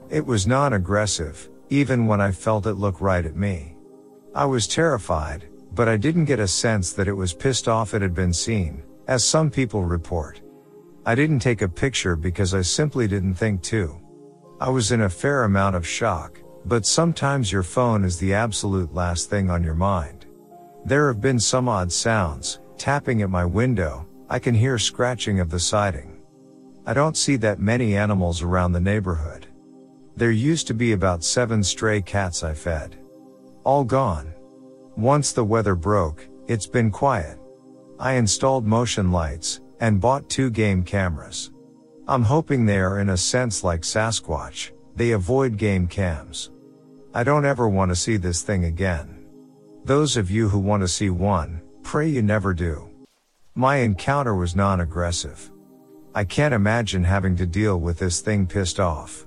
It was non-aggressive, even when I felt it look right at me. I was terrified, but I didn't get a sense that it was pissed off it had been seen, as some people report. I didn't take a picture because I simply didn't think to. I was in a fair amount of shock, but sometimes your phone is the absolute last thing on your mind. There have been some odd sounds, tapping at my window, I can hear scratching of the siding. I don't see that many animals around the neighborhood. There used to be about seven stray cats I fed. All gone. Once the weather broke, it's been quiet. I installed motion lights, and bought two game cameras. I'm hoping they are in a sense like Sasquatch, they avoid game cams. I don't ever want to see this thing again. Those of you who want to see one, pray you never do. My encounter was non-aggressive. I can't imagine having to deal with this thing pissed off.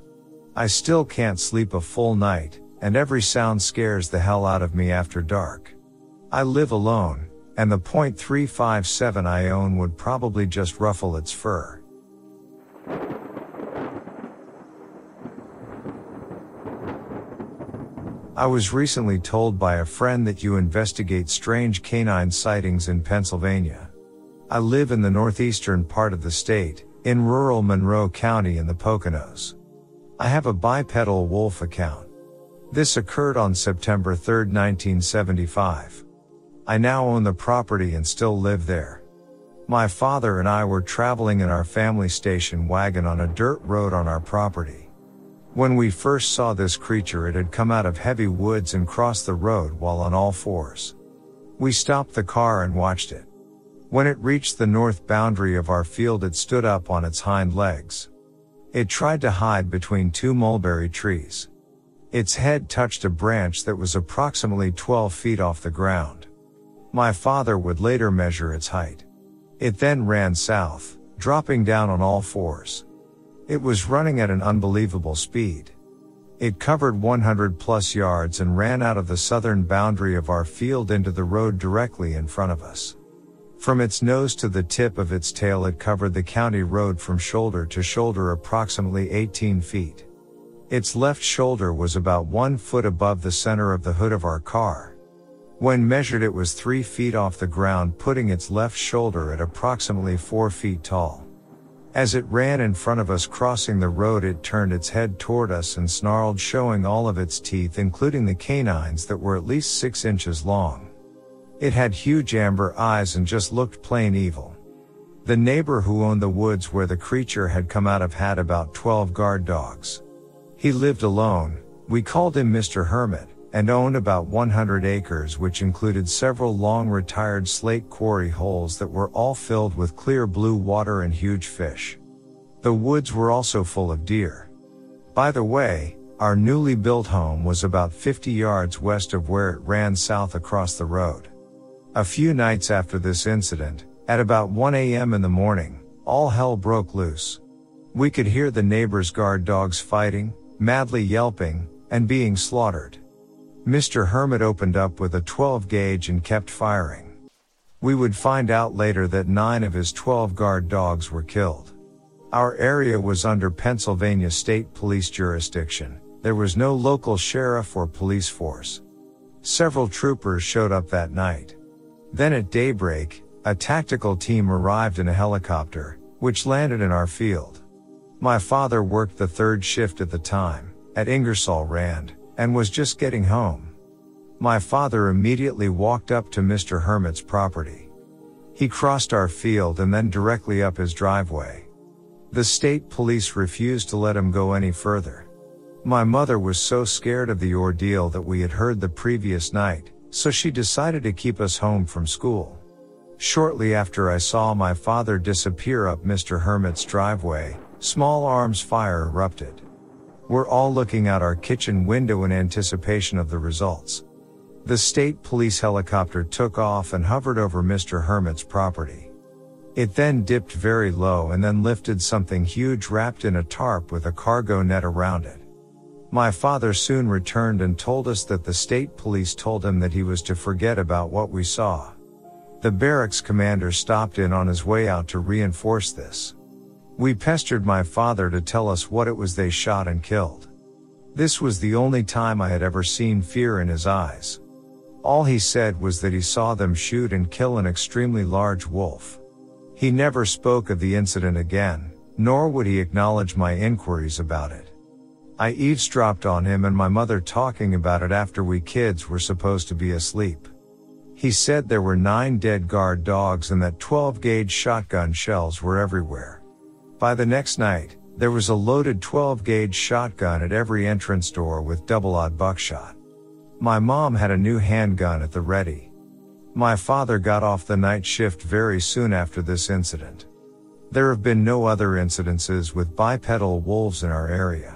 I still can't sleep a full night, and every sound scares the hell out of me after dark. I live alone, and the .357 I own would probably just ruffle its fur. I was recently told by a friend that you investigate strange canine sightings in Pennsylvania. I live in the northeastern part of the state, in rural Monroe County in the Poconos. I have a bipedal wolf account. This occurred on September 3, 1975. I now own the property and still live there. My father and I were traveling in our family station wagon on a dirt road on our property. When we first saw this creature, it had come out of heavy woods and crossed the road while on all fours. We stopped the car and watched it. When it reached the north boundary of our field, it stood up on its hind legs. It tried to hide between two mulberry trees. Its head touched a branch that was approximately 12 feet off the ground. My father would later measure its height. It then ran south, dropping down on all fours. It was running at an unbelievable speed. It covered 100 plus yards and ran out of the southern boundary of our field into the road directly in front of us. From its nose to the tip of its tail it covered the county road from shoulder to shoulder approximately 18 feet. Its left shoulder was about one foot above the center of the hood of our car. When measured it was three feet off the ground putting its left shoulder at approximately four feet tall. As it ran in front of us crossing the road, it turned its head toward us and snarled, showing all of its teeth, including the canines that were at least six inches long. It had huge amber eyes and just looked plain evil. The neighbor who owned the woods where the creature had come out of had about 12 guard dogs. He lived alone, we called him Mr. Hermit, and owned about 100 acres which included several long retired slate quarry holes that were all filled with clear blue water and huge fish. The woods were also full of deer. By the way, our newly built home was about 50 yards west of where it ran south across the road. A few nights after this incident, at about 1 a.m. in the morning, all hell broke loose. We could hear the neighbors' guard dogs fighting, madly yelping, and being slaughtered. Mr. Hermit opened up with a 12 gauge and kept firing. We would find out later that nine of his 12 guard dogs were killed. Our area was under Pennsylvania State Police jurisdiction. There was no local sheriff or police force. Several troopers showed up that night. Then at daybreak, a tactical team arrived in a helicopter, which landed in our field. My father worked the third shift at the time, at Ingersoll Rand, and was just getting home. My father immediately walked up to Mr. Hermit's property. He crossed our field and then directly up his driveway. The state police refused to let him go any further. My mother was so scared of the ordeal that we had heard the previous night, so she decided to keep us home from school. Shortly after I saw my father disappear up Mr. Hermit's driveway, small arms fire erupted. We're all looking out our kitchen window in anticipation of the results. The state police helicopter took off and hovered over Mr. Hermit's property. It then dipped very low and then lifted something huge wrapped in a tarp with a cargo net around it. My father soon returned and told us that the state police told him that he was to forget about what we saw. The barracks commander stopped in on his way out to reinforce this. We pestered my father to tell us what it was they shot and killed. This was the only time I had ever seen fear in his eyes. All he said was that he saw them shoot and kill an extremely large wolf. He never spoke of the incident again, nor would he acknowledge my inquiries about it. I eavesdropped on him and my mother talking about it after we kids were supposed to be asleep. He said there were nine dead guard dogs and that 12 gauge shotgun shells were everywhere. By the next night, there was a loaded 12 gauge shotgun at every entrance door with double aught buckshot. My mom had a new handgun at the ready. My father got off the night shift very soon after this incident. There have been no other incidences with bipedal wolves in our area.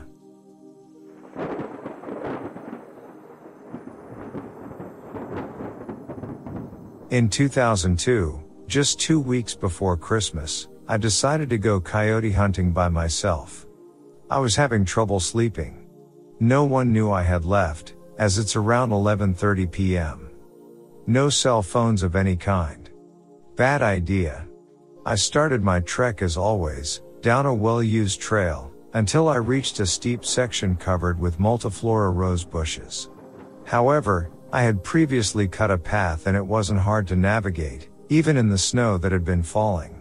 In 2002, just two weeks before Christmas, I decided to go coyote hunting by myself. I was having trouble sleeping. No one knew I had left, as it's around 11:30 p.m. No cell phones of any kind. Bad idea. I started my trek as always, down a well-used trail, until I reached a steep section covered with multiflora rose bushes. However, I had previously cut a path and it wasn't hard to navigate, even in the snow that had been falling.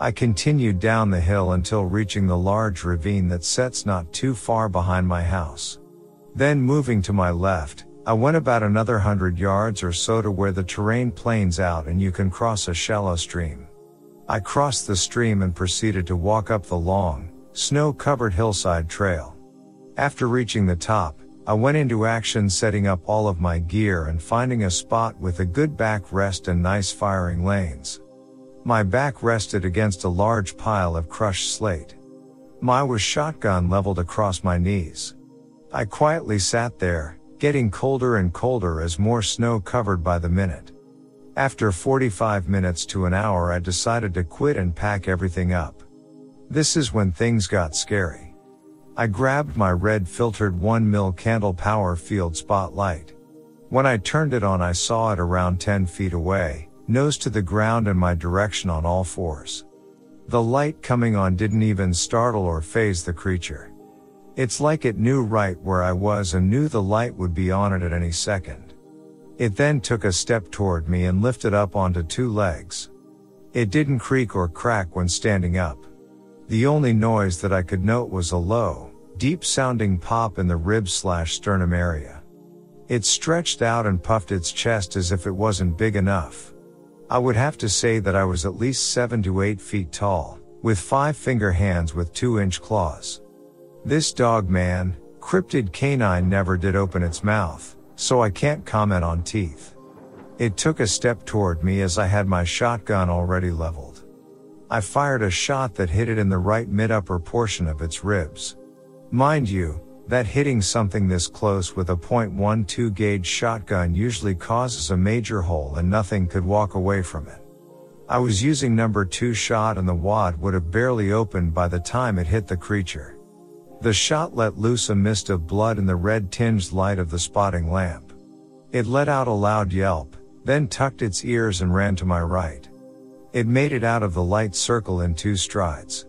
I continued down the hill until reaching the large ravine that sets not too far behind my house. Then moving to my left, I went about another hundred yards or so to where the terrain planes out and you can cross a shallow stream. I crossed the stream and proceeded to walk up the long, snow covered hillside trail. After reaching the top, I went into action setting up all of my gear and finding a spot with a good backrest and nice firing lanes. My back rested against a large pile of crushed slate. My was shotgun leveled across my knees. I quietly sat there, getting colder and colder as more snow covered by the minute. After 45 minutes to an hour I decided to quit and pack everything up. This is when things got scary. I grabbed my red filtered 1 mil candle power field spotlight. When I turned it on I saw it around 10 feet away, nose to the ground in my direction on all fours. The light coming on didn't even startle or faze the creature. It's like it knew right where I was and knew the light would be on it at any second. It then took a step toward me and lifted up onto two legs. It didn't creak or crack when standing up. The only noise that I could note was a low, deep sounding pop in the rib slash sternum area. It stretched out and puffed its chest as if it wasn't big enough. I would have to say that I was at least 7 to 8 feet tall, with 5 finger hands with 2 inch claws. This dog man, cryptid canine never did open its mouth, so I can't comment on teeth. It took a step toward me as I had my shotgun already leveled. I fired a shot that hit it in the right mid upper portion of its ribs. Mind you, that hitting something this close with a .12 gauge shotgun usually causes a major hole and nothing could walk away from it. I was using number 2 shot and the wad would have barely opened by the time it hit the creature. The shot let loose a mist of blood in the red tinged light of the spotting lamp. It let out a loud yelp, then tucked its ears and ran to my right. It made it out of the light circle in two strides.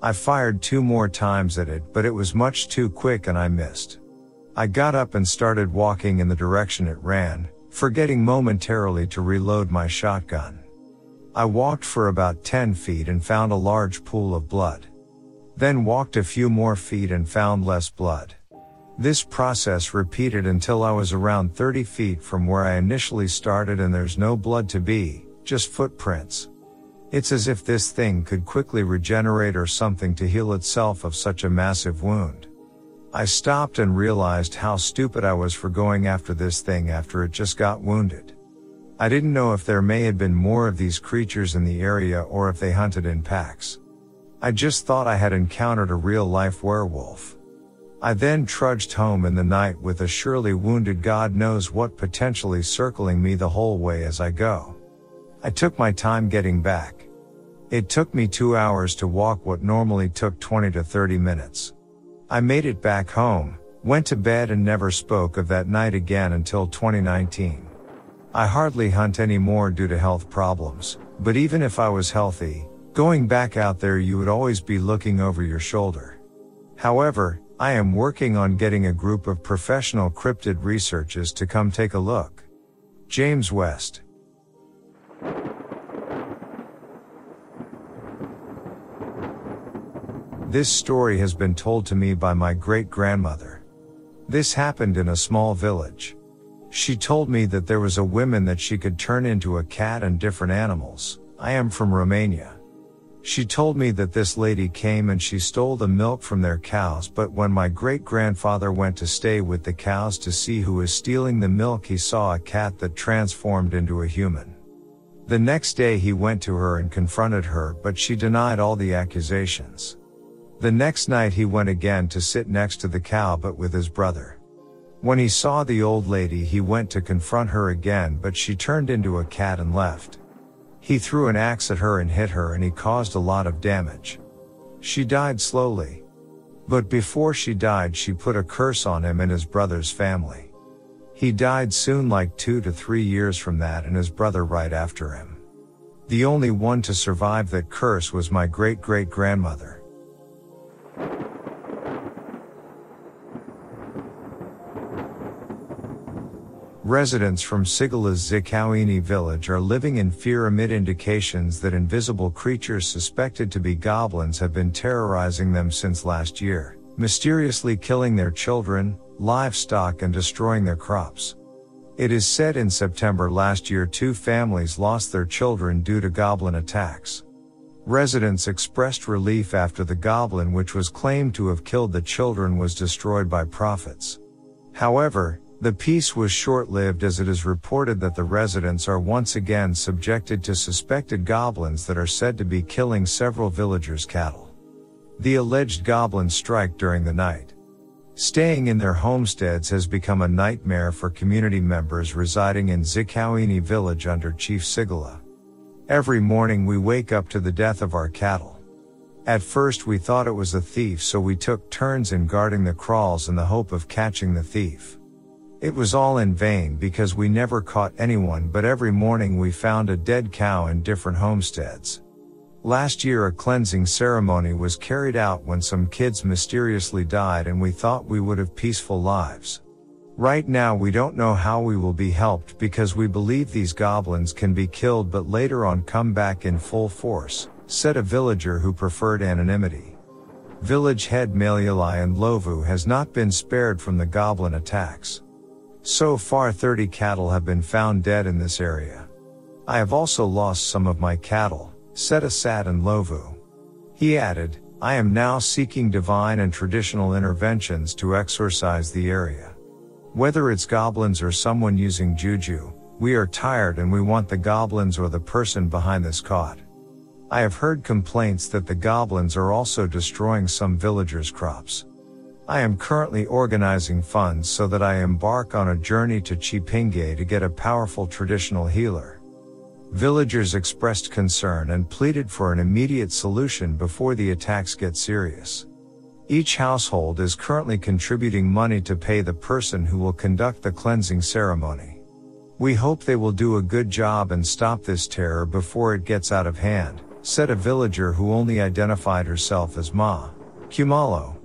I fired two more times at it, but it was much too quick and I missed. I got up and started walking in the direction it ran, forgetting momentarily to reload my shotgun. I walked for about 10 feet and found a large pool of blood. Then walked a few more feet and found less blood. This process repeated until I was around 30 feet from where I initially started and there's no blood to be, just footprints. It's as if this thing could quickly regenerate or something to heal itself of such a massive wound. I stopped and realized how stupid I was for going after this thing after it just got wounded. I didn't know if there may have been more of these creatures in the area or if they hunted in packs. I just thought I had encountered a real life werewolf. I then trudged home in the night with a surely wounded God knows what potentially circling me the whole way as I go. I took my time getting back. It took me two hours to walk what normally took 20 to 30 minutes. I made it back home, went to bed and never spoke of that night again until 2019. I hardly hunt anymore due to health problems, but even if I was healthy, going back out there you would always be looking over your shoulder. However, I am working on getting a group of professional cryptid researchers to come take a look. James West This story has been told to me by my great grandmother. This happened in a small village. She told me that there was a woman that she could turn into a cat and different animals. I am from Romania. She told me that this lady came and she stole the milk from their cows, but when my great grandfather went to stay with the cows to see who was stealing the milk, he saw a cat that transformed into a human. The next day he went to her and confronted her, but she denied all the accusations. The next night he went again to sit next to the cow but with his brother. When he saw the old lady, he went to confront her again, but she turned into a cat and left. He threw an axe at her and hit her, and he caused a lot of damage. She died slowly. But before she died, she put a curse on him and his brother's family. He died soon, like two to three years from that, and his brother right after him. The only one to survive that curse was my great great grandmother. Residents from Sigala's Zikawini village are living in fear amid indications that invisible creatures suspected to be goblins have been terrorizing them since last year, mysteriously killing their children, livestock and destroying their crops. It is said in September last year two families lost their children due to goblin attacks. Residents expressed relief after the goblin which was claimed to have killed the children was destroyed by prophets. However, the peace was short-lived as it is reported that the residents are once again subjected to suspected goblins that are said to be killing several villagers' cattle. The alleged goblins strike during the night. Staying in their homesteads has become a nightmare for community members residing in Zikawini village under Chief Sigala. Every morning we wake up to the death of our cattle. At first we thought it was a thief so we took turns in guarding the kraals in the hope of catching the thief. It was all in vain because we never caught anyone but every morning we found a dead cow in different homesteads. Last year a cleansing ceremony was carried out when some kids mysteriously died and we thought we would have peaceful lives. Right now we don't know how we will be helped because we believe these goblins can be killed but later on come back in full force, said a villager who preferred anonymity. Village head Malayalai Ndlovu has not been spared from the goblin attacks. So far 30 cattle have been found dead in this area. I have also lost some of my cattle, said Asad Ndlovu. He added, I am now seeking divine and traditional interventions to exorcise the area. Whether it's goblins or someone using juju, we are tired and we want the goblins or the person behind this caught. I have heard complaints that the goblins are also destroying some villagers' crops. I am currently organizing funds so that I embark on a journey to Chipinge to get a powerful traditional healer. Villagers expressed concern and pleaded for an immediate solution before the attacks get serious. Each household is currently contributing money to pay the person who will conduct the cleansing ceremony. We hope they will do a good job and stop this terror before it gets out of hand, said a villager who only identified herself as Ma. Kumalo.